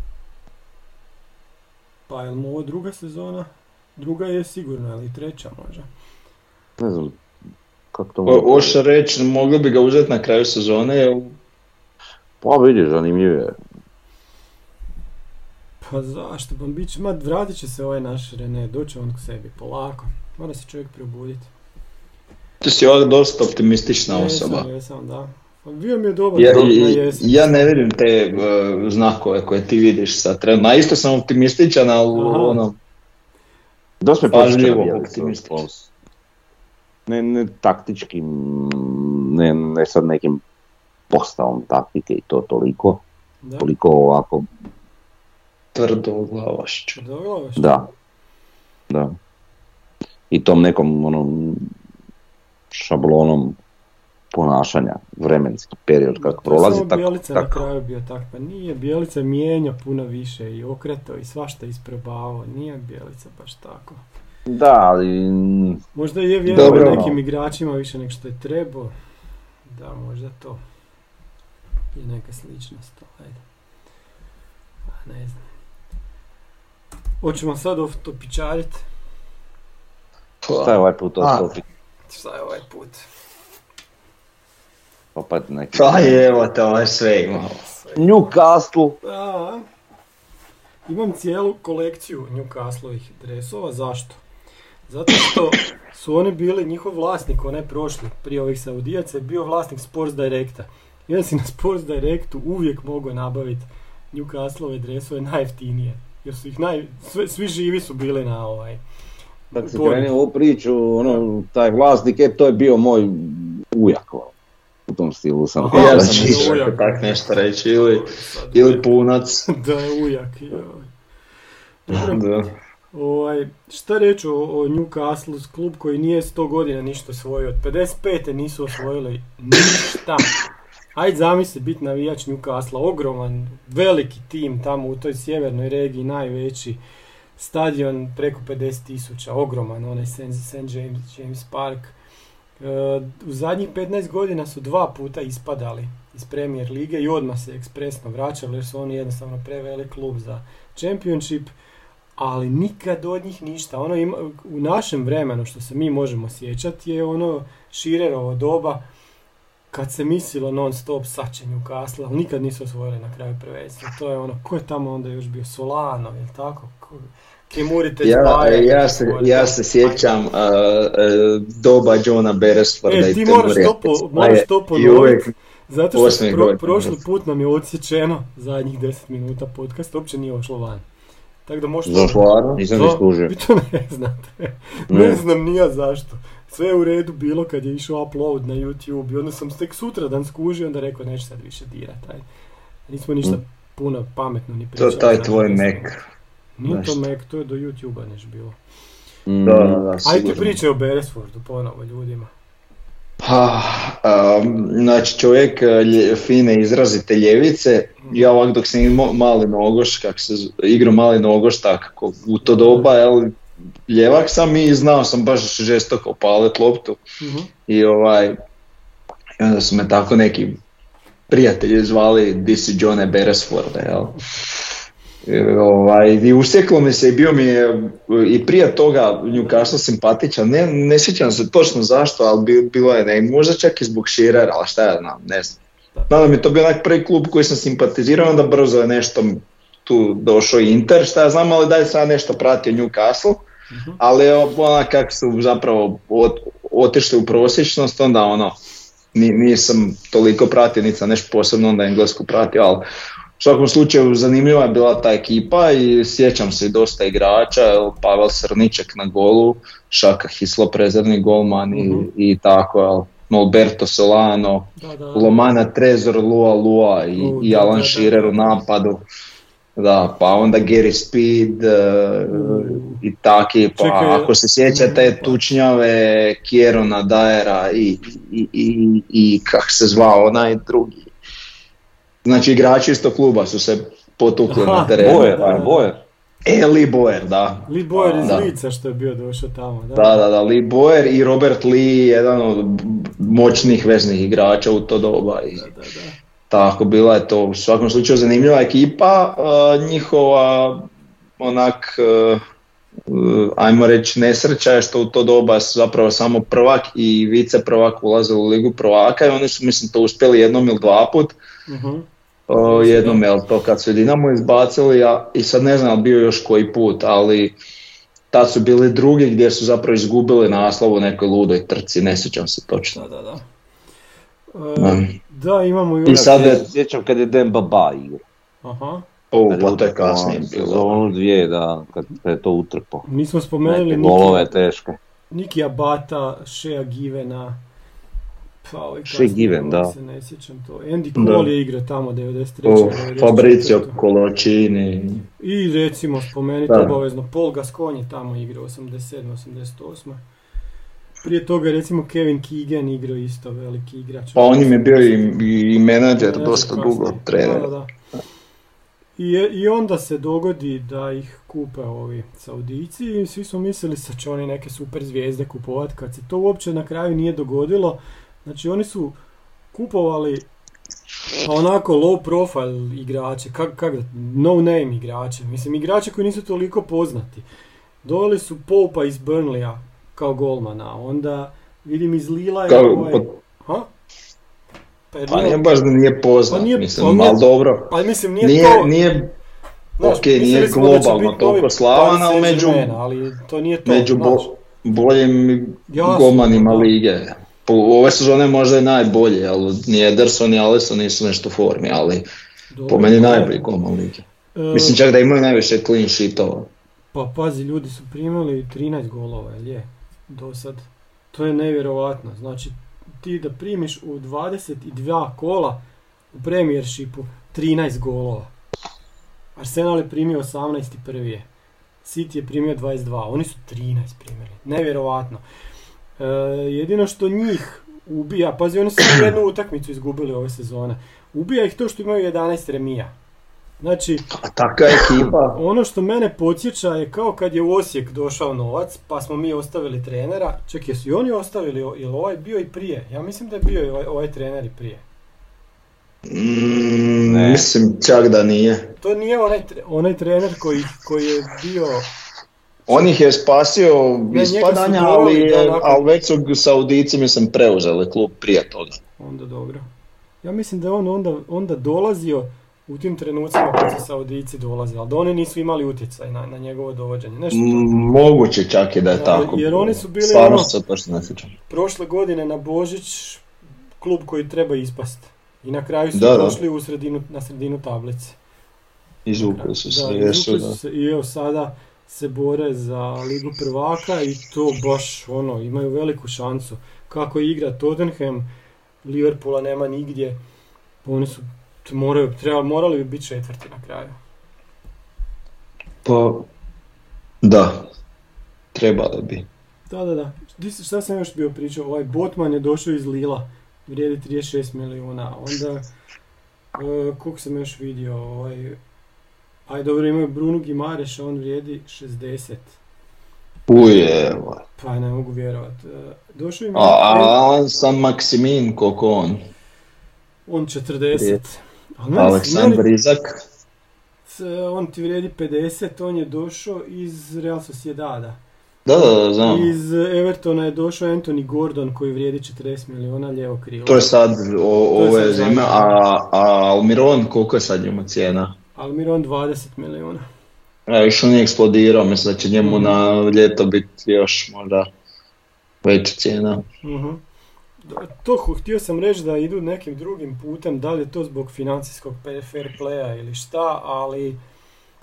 Pa je li mu ovo druga sezona? Druga je sigurno, ali i treća možda. Ne znam, kako to O- Hoćeš reći, mogli bi ga uzeti na kraju sezone, jel? Pa vidi, zanimljivo je. Pa zašto? Pa bit će, ma vratit će se ovaj naš Rene, doće on k sebi, polako. Mora se čovjek probuditi. Ti si ovak dosta optimistična osoba. Jesam, jesam, da. Pa bio mi je dobar Ja, ne vidim te uh, znakove koje ti vidiš sad trenutno. A isto sam optimističan, ali Aha. ono, Dosta me Pažljivo podsjeća na Bjelicu, optimističan. Wolves. Ne, ne taktičkim, ne, ne sad nekim postavom taktike i to toliko, Da, toliko ovako, tvrdo glavašću. dobro, da, da. I tom nekom onom šablonom ponašanja, vremenski period kako prolazi, Samo tako, Bjelica na tako. kraju bio tak, pa nije Bjelica mijenja puno više i okreto i svašta isprobavao, nije Bjelica baš tako. Da, ali Možda je vjerovao Dobro. nekim igračima više nego što je trebao. Da, možda to je neka sličnost. Ajde. A, ne znam. Hoćemo sad topičarit. šta je ovaj put ostao Šta je ovaj put? Opet neki Pa evo te, ovo je sve imao. Newcastle. A, imam cijelu kolekciju Newcastleovih dresova. Zašto? Zato što su oni bili, njihov vlasnik, onaj prošli, prije ovih Saudijaca, je bio vlasnik Sports Directa. I onda si na Sports Directu uvijek mogao nabaviti Newcastleove dresove najjeftinije. Jer su ih naj, sve- svi živi su bili na ovaj. Kad se krenuo ovu priču, ono, taj vlasnik, e, to je bio moj ujak. U tom stilu sam. Aha, Ja sam ujak. tak nešto reći, ili, Sad, ili punac. da je ujak. joj. Dobro, Da. Ovaj, šta reći o, o Newcastle, klub koji nije 100 godina ništa osvojio, od 55. nisu osvojili ništa. Ajde zamisli biti navijač Newcastle, ogroman, veliki tim tamo u toj sjevernoj regiji, najveći stadion preko 50 tisuća, ogroman, onaj St. St. James, James Park. E, u zadnjih 15 godina su dva puta ispadali iz Premier lige i odmah se ekspresno vraćali jer su oni jednostavno prevelik klub za Championship ali nikad od njih ništa. Ono ima, u našem vremenu što se mi možemo sjećati je ono Širerovo doba kad se mislilo non stop sad će Newcastle, ali nikad nisu osvojili na kraju prvenstva. To je ono, ko je tamo onda još bio Solano, je tako? Ko, Kemurite Ja, ja, se, ja se sjećam uh, uh, doba Johna Beresforda E, i ti moraš to, po, moraš to ponoviti, zato što pro, prošli put nam je odsječeno zadnjih 10 minuta podcast, uopće nije ošlo van. Tako da možeš... Zašto? Nisam Da, ni skužio. Vi to ne znate. ne znam ni ja zašto. Sve je u redu bilo kad je išao upload na YouTube i onda sam tek sutra dan skužio onda rekao neću sad više dirat. Aj. Nismo ništa Mm. puno pametno ni to pričali. taj tvoj Mac. Nije to. Mac, to je do YouTube-a neš bilo. Mm, Da, da, da, Ajde pričaj o Beresfordu ponovo ljudima. Pa, um, znači čovjek uh, lje- fine izrazite ljevice, ja ovak dok sam imao mali nogoš, kak se igrao mali nogoš tako, u to doba, jel, ljevak sam i znao sam baš žestoko palet loptu Mhm. i ovaj, i onda su me tako neki prijatelji zvali di si Johne Beresforde, jel. Ovaj, I usteklo mi se i bio mi je i prije toga Newcastle simpatičan, ne, ne sjećam se točno zašto, ali bi- bilo je ne, možda čak i zbog Shearera, ali šta ja znam, ne znam. Znam da mi je to bio onak prvi klub koji sam simpatizirao, onda brzo je nešto tu došao Inter, šta ja znam, ali dalje sam nešto pratio Newcastle, Mhm. ali onak kako su zapravo ot- otišli u prosječnost, onda ono, ni- nisam toliko pratio, niti sam nešto posebno onda englesku pratio, ali svakom slučaju zanimljiva je bila ta ekipa i sjećam se i dosta igrača, jel, Pavel Srniček na golu, Šaka Hislo prezerni golman i, Mhm. i tako, jel, Alberto Solano, Da, da. Lomana Trezor, Lua Lua i, U, i Alan da. Shearer u napadu. Da, pa onda Gary Speed e, i taki, pa Čekaj, ako se sjećate pa- tučnjave Kjerona Dajera i, i, i, i kak se zvao onaj drugi. Znači igrači istog kluba su se potukli Aha, na terenu. Bojer, da. Bojer. E, Lee Boyer, da. Lee Boyer iz Da. Lica što je bio došao tamo. Da, Da, da, da, Lee Boyer i Robert Lee, jedan od moćnih veznih igrača u to doba. I, Da, da, da. Tako, bila je to u svakom slučaju zanimljiva ekipa, uh, njihova onak, uh, uh, ajmo reći nesreća je što u to doba su zapravo samo prvak i vice prvak ulaze u ligu prvaka i oni su mislim to uspjeli jednom ili dva put, Mhm. Uh, jednom je to kad su Dinamo izbacili a, i sad ne znam bio još koji put, ali tad su bili drugi gdje su zapravo izgubili naslov u nekoj ludoj trci, ne sjećam se točno. Da, da, da. Da. E, da, imamo i I ono- sad je, Sjećam kad je Demba Ba igrao. Aha. o, pa to je kasnije bilo. Sezonu dvije, da, kad je to utrpao. Nismo spomenuli Neke Niki, golove teške. Niki Abata, Shea Givena. Pa, ovaj Given, da. Se ne sjećam to. Andy Da. Cole je igrao tamo 93. O, 94.. Fabricio Colocini. I recimo spomenuti Da. obavezno Paul Gascoigne je tamo igrao 87. 88. Prije toga recimo Kevin Keegan igrao isto veliki igrač. Pa on im je bio i, i menadžer Ne dosta dugo, trener. Da, da. I, je- I onda se dogodi da ih kupe ovi Saudici i svi su mislili da će oni neke super zvijezde kupovati kad se to uopće na kraju nije dogodilo. Znači oni su kupovali pa onako low profile igrače, kak, kak da, no name igrače, mislim igrače koji nisu toliko poznati. Doveli su Popa iz Burnleya kao golmana, onda vidim iz Lila je Kao, ovaj... pa, Ha? Pa, je pa nije baš da nije poznat, Pa nije- mislim, pa nije- ali dobro. pa mislim nije, Nije, to... nije, Znaš, ok, nije globalno toliko slavan, ali među, ali to nije to. među bo, boljim Jasno, golmanima lige. Po, ove sezone možda i najbolji, ali ni Ederson ni Alisson nisu nešto u formi, ali Dobro, po meni pa, najbolji golman lige. Mislim čak da imaju najviše clean sheetova. Pa pazi, ljudi su primili 13 golova, jel je? Do sad. To je nevjerovatno. Znači, ti da primiš u 22 kola u premiershipu 13 golova. Arsenal je primio 18 i prvi je. City je primio 22, oni su 13 primili. Nevjerovatno. E, jedino što njih ubija, pazi oni su jednu utakmicu izgubili ove sezone. Ubija ih to što imaju 11 remija. Znači, A taka ekipa, ono što mene podsjeća je kao kad je u Osijek došao novac, pa smo mi ostavili trenera. Ček, jesu i oni ostavili, jel ovaj bio i prije? Ja mislim da je bio i ovaj, ovaj trener i prije. mm, Ne. mislim čak da nije. To nije onaj, onaj trener koji, koji je bio... On ih je spasio ispadanja, ali, ali već su Saudici mislim preuzeli klub prije toga. Onda dobro. Ja mislim da je on onda, onda dolazio u tim trenucima kad su Saudici dolazili, ali da oni nisu imali utjecaj na, na njegovo dovođenje. Nešto to. Moguće čak i da je tako. jer oni su bili Stvarno ono- se točno ne sjećam. prošle godine na Božić klub koji treba ispast. I na kraju su Da, da. došli u sredinu, na sredinu tablice. Izvukli su se, jesu, da. su se i evo sada se bore za ligu prvaka i to baš ono, imaju veliku šansu. Kako igra Tottenham, Liverpoola nema nigdje, oni su moraju, treba, morali bi biti četvrti na kraju. Pa, da, trebalo bi. Da, da, da. Šta sam još bio pričao? Ovaj Botman je došao iz Lila, vrijedi 36 milijuna. Onda, e, koliko sam još vidio, ovaj, aj dobro imaju Bruno Gimareša, on vrijedi 60. Uje, Pa ne mogu vjerovat. E, Došao im a, a sam Maksimin, koliko on? on 40. Je. Ali meni- Aleksandar Izak. on ti vrijedi 50, on je došao iz Real Sociedada. Da, da, da, znam. Iz Evertona je došao Anthony Gordon koji vrijedi 40 milijuna lijevo krilo. To je sad o, ove zime, a, a Almiron, koliko je sad njemu cijena? Almiron 20 milijuna. Ja, još on je eksplodirao, mislim da će njemu Mhm. na ljeto biti još možda veća cijena. Mhm. To htio sam reći da idu nekim drugim putem, da li je to zbog financijskog fair playa ili šta, ali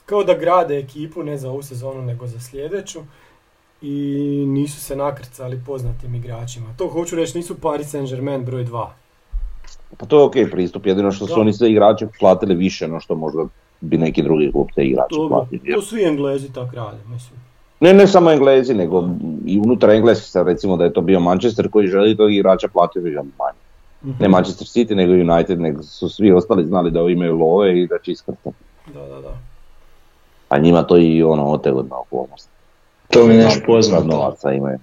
kao da grade ekipu ne za ovu sezonu nego za sljedeću i nisu se nakrcali poznatim igračima. To hoću reći, nisu Paris Saint-Germain broj 2. Pa to je ok pristup, jedino što su oni sve igrače platili više no što možda bi neki drugi klub te igrače platili. to svi Englezi tak rade, mislim. Ne, ne samo Englezi, nego i unutar Engleski sad recimo da je to bio Manchester koji želi tog igrača platiti ga manje. Mhm. Ne Manchester City, nego United, nego su svi ostali znali da imaju love i da će iskrtati. Da, da, da. A njima to i ono otegotna okolnost. To mi nešto poznato. novaca imaju.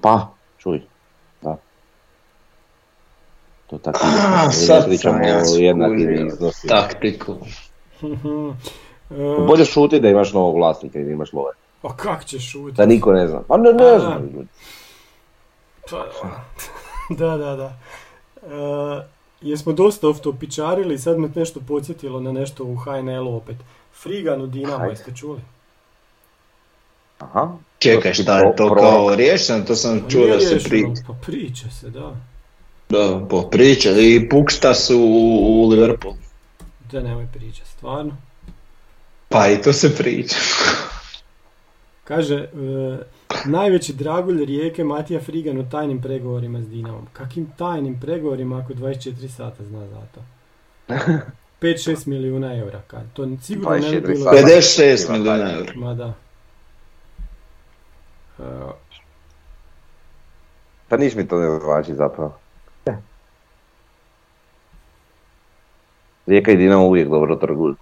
Pa, čuj. Da. To tako. A, sad sam ja. Taktiku. E, Bolje šuti da imaš novog vlasnika i da imaš love. A kak ćeš šutiti? Da niko ne zna. Pa ne, ne znam. Pa, da, da, da. E, jesmo dosta oftopičarili, sad me nešto podsjetilo na nešto u HNL-u opet. Frigan u Dinamo, jeste čuli? Aha. Čekaj, šta je to Pro- kao riješeno? To sam Pa čuo nije da se riješeno, pri... Pa priča se, da. Da, po priče. I Pukšta su u, u Liverpoolu. Da nemoj priča, stvarno. Pa i to se priča. Kaže, e, najveći dragulj rijeke Matija Frigan u tajnim pregovorima s Dinamom. Kakim tajnim pregovorima ako 24 sata zna za to? 5-6 milijuna eura, kad to sigurno ne bi 24 bilo... sata. 56 milijuna eura. Ma da. E, Pa niš mi to ne znači zapravo. Rijeka i Dinamo uvijek dobro trguju.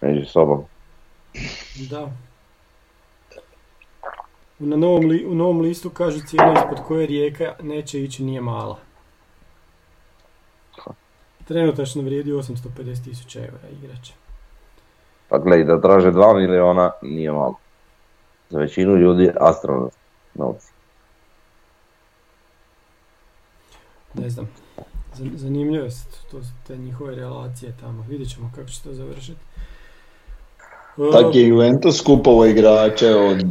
Među sobom. Da. Na novom, li, u novom listu kažu cijena ispod koje rijeka neće ići nije mala. Trenutačno vrijedi 850 tisuća eura igrač. Pa gledaj, da traže 2 miliona nije malo. Za većinu ljudi astronaut novci. Ne znam. Zan- Zanimljivo su to, te njihove relacije tamo. Vidjet ćemo kako će to završiti. Tak je Juventus kupovao igrače od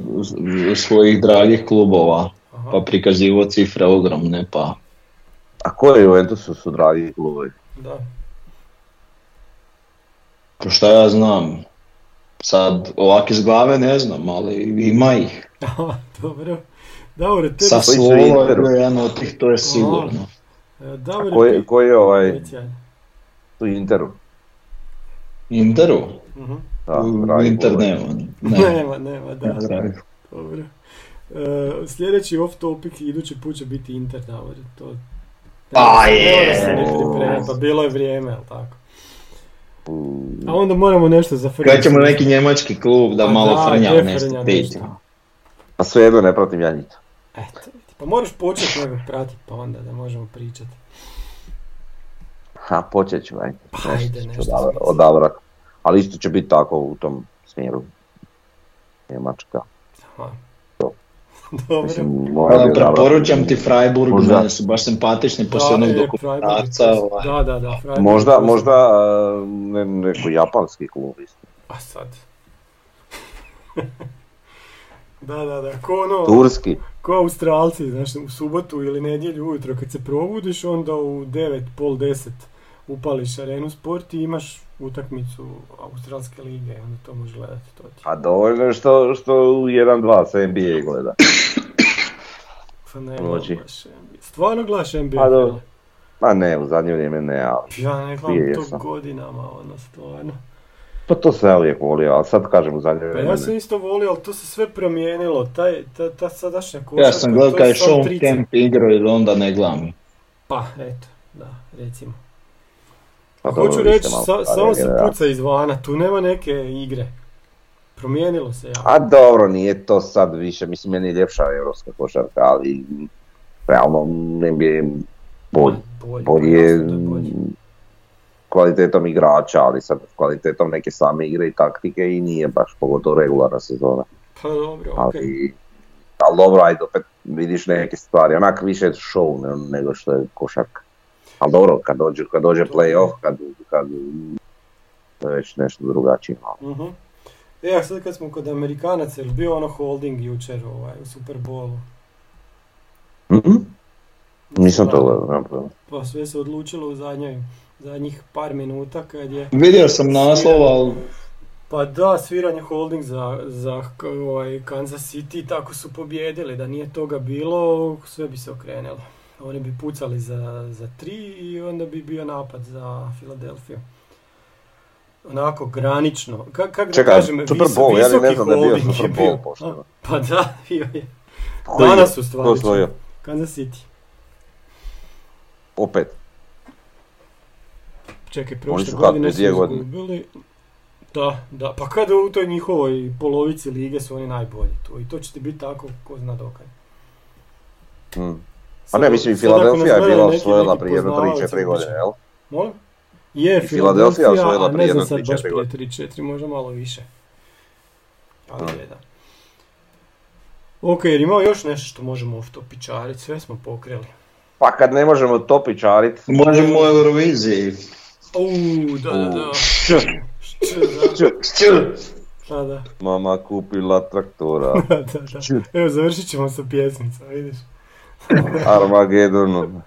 svojih dragih klubova. aha. Pa prikazivo cifre ogromne, pa... A koje Juventusu su dragi klubovi? Da. To šta ja znam. Sad ovak iz glave ne znam, ali ima ih. Dobro. Tebi... Sa Interu? je jedan od tih, to je sigurno. A Davore, koji, koji je ovaj, tu Interu? Interu? Mhm. Da, U Inter nema. Ne. Nema, nema, da. Ne. Dobro. E, sljedeći off topic idući put će biti Inter, Davore. To... A Ne je. pa bilo je vrijeme, jel tako? A onda moramo nešto za Frnju. Kad ćemo neki njemački klub da Pa malo da, frnja nešto frnja nešto? Pa svejedno ne pratim ja njih. Eto. Pa moraš početi nekog pratiti, pa onda da možemo pričati. Ha, počet ću, ajde. Pa ajde, nešto odabrat. Ali isto će biti tako u tom smjeru. Njemačka. Aha. Dobro. Mislim, Pa, preporučam ti Freiburg, Možda. meni su baš simpatični poslije Da, onog dokumentarca. Ovaj. Da, da, da. Freiburg Možda, možda a, ne, neko japanski klub isto. A sad. da, da, da. Ko ono, Turski. Ko Australci, znaš, u subotu ili nedjelju ujutro kad se probudiš, onda u 9, pol 10 upališ arenu sport i imaš utakmicu Australske lige onda to možeš gledati. To ti. A dovoljno je što, što u 1-2 se NBA gleda. Pa ne, Noći. baš NBA. Stvarno gledaš NBA? Pa? Ma ne, u zadnje vrijeme ne, ali... Ja ne gledam to jesam. godinama, ono, stvarno. Pa to sam ja uvijek volio, ali sad kažem u zadnje Pa vrijeme ja ne. sam isto volio, ali to se sve promijenilo. Taj, ta, ta sadašnja košarka, Ja sam gledao je Sean. Kemp igrao i onda ne gledam. Pa, eto, da, recimo. Pa Hoću reći, sa- samo se puca izvana, tu nema neke igre. Promijenilo se jako. A dobro, nije to sad više, mislim meni je ljepša europska košarka, ali realno je. Bolje, Bolji pa je jasno da je bolje. Kvalitetom igrača, ali sad kvalitetom neke same igre i taktike i nije baš pogotovo regularna sezona. Pa dobro, okej. Ali, ali dobro, ajde opet vidiš neke stvari, onak više je show ne- nego što je košarka. Ali dobro, kad dođe, kad dođe play-off, kad, kad to je već nešto drugačije. Mhm. E, a sad kad smo kod Amerikanaca, je bio ono holding jučer ovaj, u Super Bowlu? Mhm. Nisam to gledao. Pa sve se odlučilo u zadnjoj, zadnjih par minuta kad je... Vidio sam naslov, ali Pa da, sviranje holding za, za ovaj, Kansas City, tako su pobjedili, da nije toga bilo, sve bi se okrenulo. Oni bi pucali za, za tri i onda bi bio napad za Filadelfiju. Onako granično, Ka, kak da Čekaj, kažem, Super vis- Bowl, ja ni ne visoki znam da je bio holding Super bio. Bowl pošteno. Pa da, bio je. Danas u stvari. Kansas City. Opet. Čekaj, prošle su godine su godine. izgubili. Da, da, pa kada u toj njihovoj polovici lige su oni najbolji tu i to će ti biti tako, ko zna dokad. Hmm. Pa ne, mislim i Filadelfija je bila osvojila prije jedno poznavaoci 3-4 godine, jel? Molim? Je, I Filadelfija osvojila prije ne znam jedno sad baš 3-4 prije godine. 3-4, možda malo više. Ali Da. je, da. Ok, jer imamo još nešto što možemo off topičariti, sve smo pokrili. Pa kad ne možemo topičarit, možemo u Euroviziji. Uuu, da, da, da. Š, Št, da, š, da, da. mama kupila traktora, da, da. Evo, završit ćemo sa pjesmicom, vidiš. Armageddon,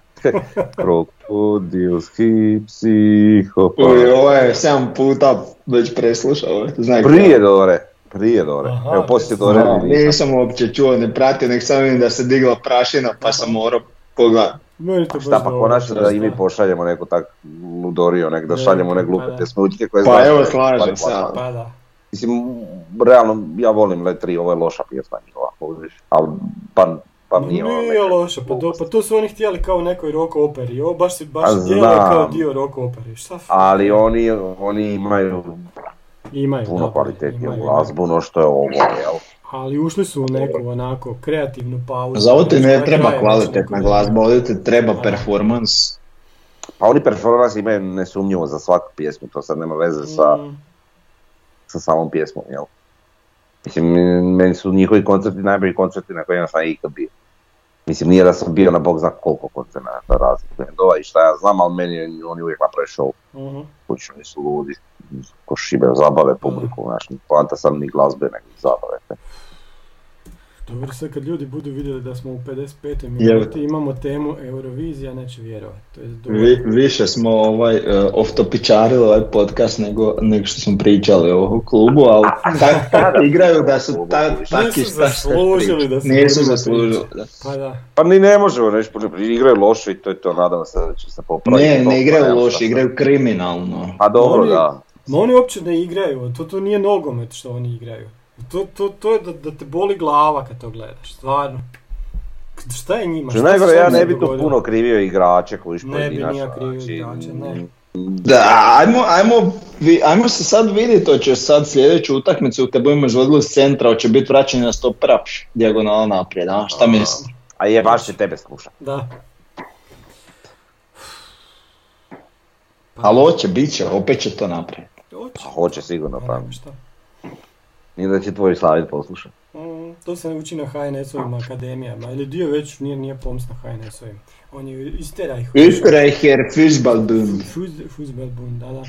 krokodilski psihopat. Uj, ovo je 7 puta već preslušao. Znaj Prije Dore, prije Dore. Aha, Evo poslije Dore nisam. nisam uopće čuo, ne pratio, nek sam vidim da se digla prašina pa sam morao pogledat. Meni to baš Šta pa konačno da i mi pošaljemo neku tak ludorio, nek da Ne, šaljemo pa glupe da. pjesmutke koje Pa evo, slažem se. Pa da. Mislim, realno, ja volim Let 3, ovo je loša pjesma njihova. Ali, pa, pa nije ono Nije neka loše, pa, to, pa to su oni htjeli kao u nekoj rock operi, ovo baš se baš djeluje kao dio rock operi, šta f- Ali oni, oni imaju imaju, puno kvalitetniju imaju, glazbu no što je ovo, jel? Ali ušli su u neku onako kreativnu pauzu. Za ovo ti ne kraju treba kvalitetna glazba, ovdje ti treba Da. performance. Pa oni performans imaju nesumnjivo za svaku pjesmu, to sad nema veze sa, Mm, sa samom pjesmom, jel? Mislim, meni su njihovi koncerti najbolji koncerti na kojima sam ikad bio. Mislim, nije da sam bio na bog zna koliko koncerta raznih bendova i šta ja znam, ali meni oni uvijek naprave show. mhm. Kućno nisu ludi, ko šibe zabave publiku, znaš, poanta sam ni glazbe, nego zabave. te. Dobro, sad kad ljudi budu vidjeli da smo u 55. Jel- minuti imamo temu Eurovizija, neće vjerovati. To je dobro. Vi, više smo ovaj, uh, off-topičarili ovaj podcast nego, nego što smo pričali o ovom klubu, ali tak, tak igraju da su ta, taki Nisu šta šta zaslužili da se Nisu zaslužili, da. Pa da. Pa ni ne možemo reći, igraju loše i to je to, nadam se da će se popraviti. Ne, ne pa igraju loše, igraju kriminalno. Pa dobro, Oni- da. Ma oni uopće ne igraju, to, to nije nogomet što oni igraju. To, to, to je da, da te boli glava kad to gledaš, stvarno. Šta je njima? Što Šta najgore, ja ne bi tu dogodilo? puno krivio igrače koji Ne bi pojedinačno. ni ja krivio znači, igrače, ne. Da, ajmo, ajmo, vi- ajmo se sad vidjeti, hoće sad sljedeću utakmicu kad budemo izvodili s centra, hoće biti vraćanje na stop rapš, dijagonala naprijed, a šta misliš? A je, baš će tebe slušat. Da. Pa, Ali hoće, bit će, opet će to napraviti. Hoće. Pa hoće sigurno, Pa šta. Nije da će tvoj savjet poslušat. Mm, to se uči na HNS-ovim akademijama, ili dio već nije, nije poms na HNS-ovim. On je istera ih. Österreicher Fußballbund. Fuz- Fußballbund, da, da.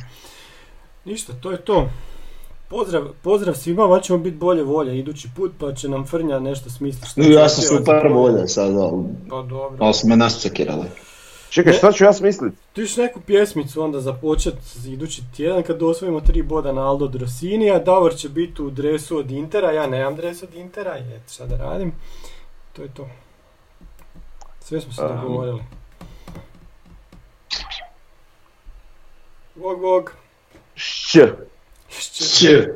Ništa, to je to. Pozdrav, pozdrav svima, va ćemo biti bolje volje idući put, pa će nam Frnja nešto smisliti. Ja sam super volja sad, ali, Pa dobro. ali su me nas cekirali. Čekaj, Ne. šta ću ja smislit? Ti još neku pjesmicu onda započet idući tjedan kad osvojimo tri boda na Aldo od Rossinija. Davor će biti u dresu od Intera, ja nemam dres od Intera, eto šta da radim. To je to. Sve smo se Um. dogovorili. Vog, vog. Šće. Č.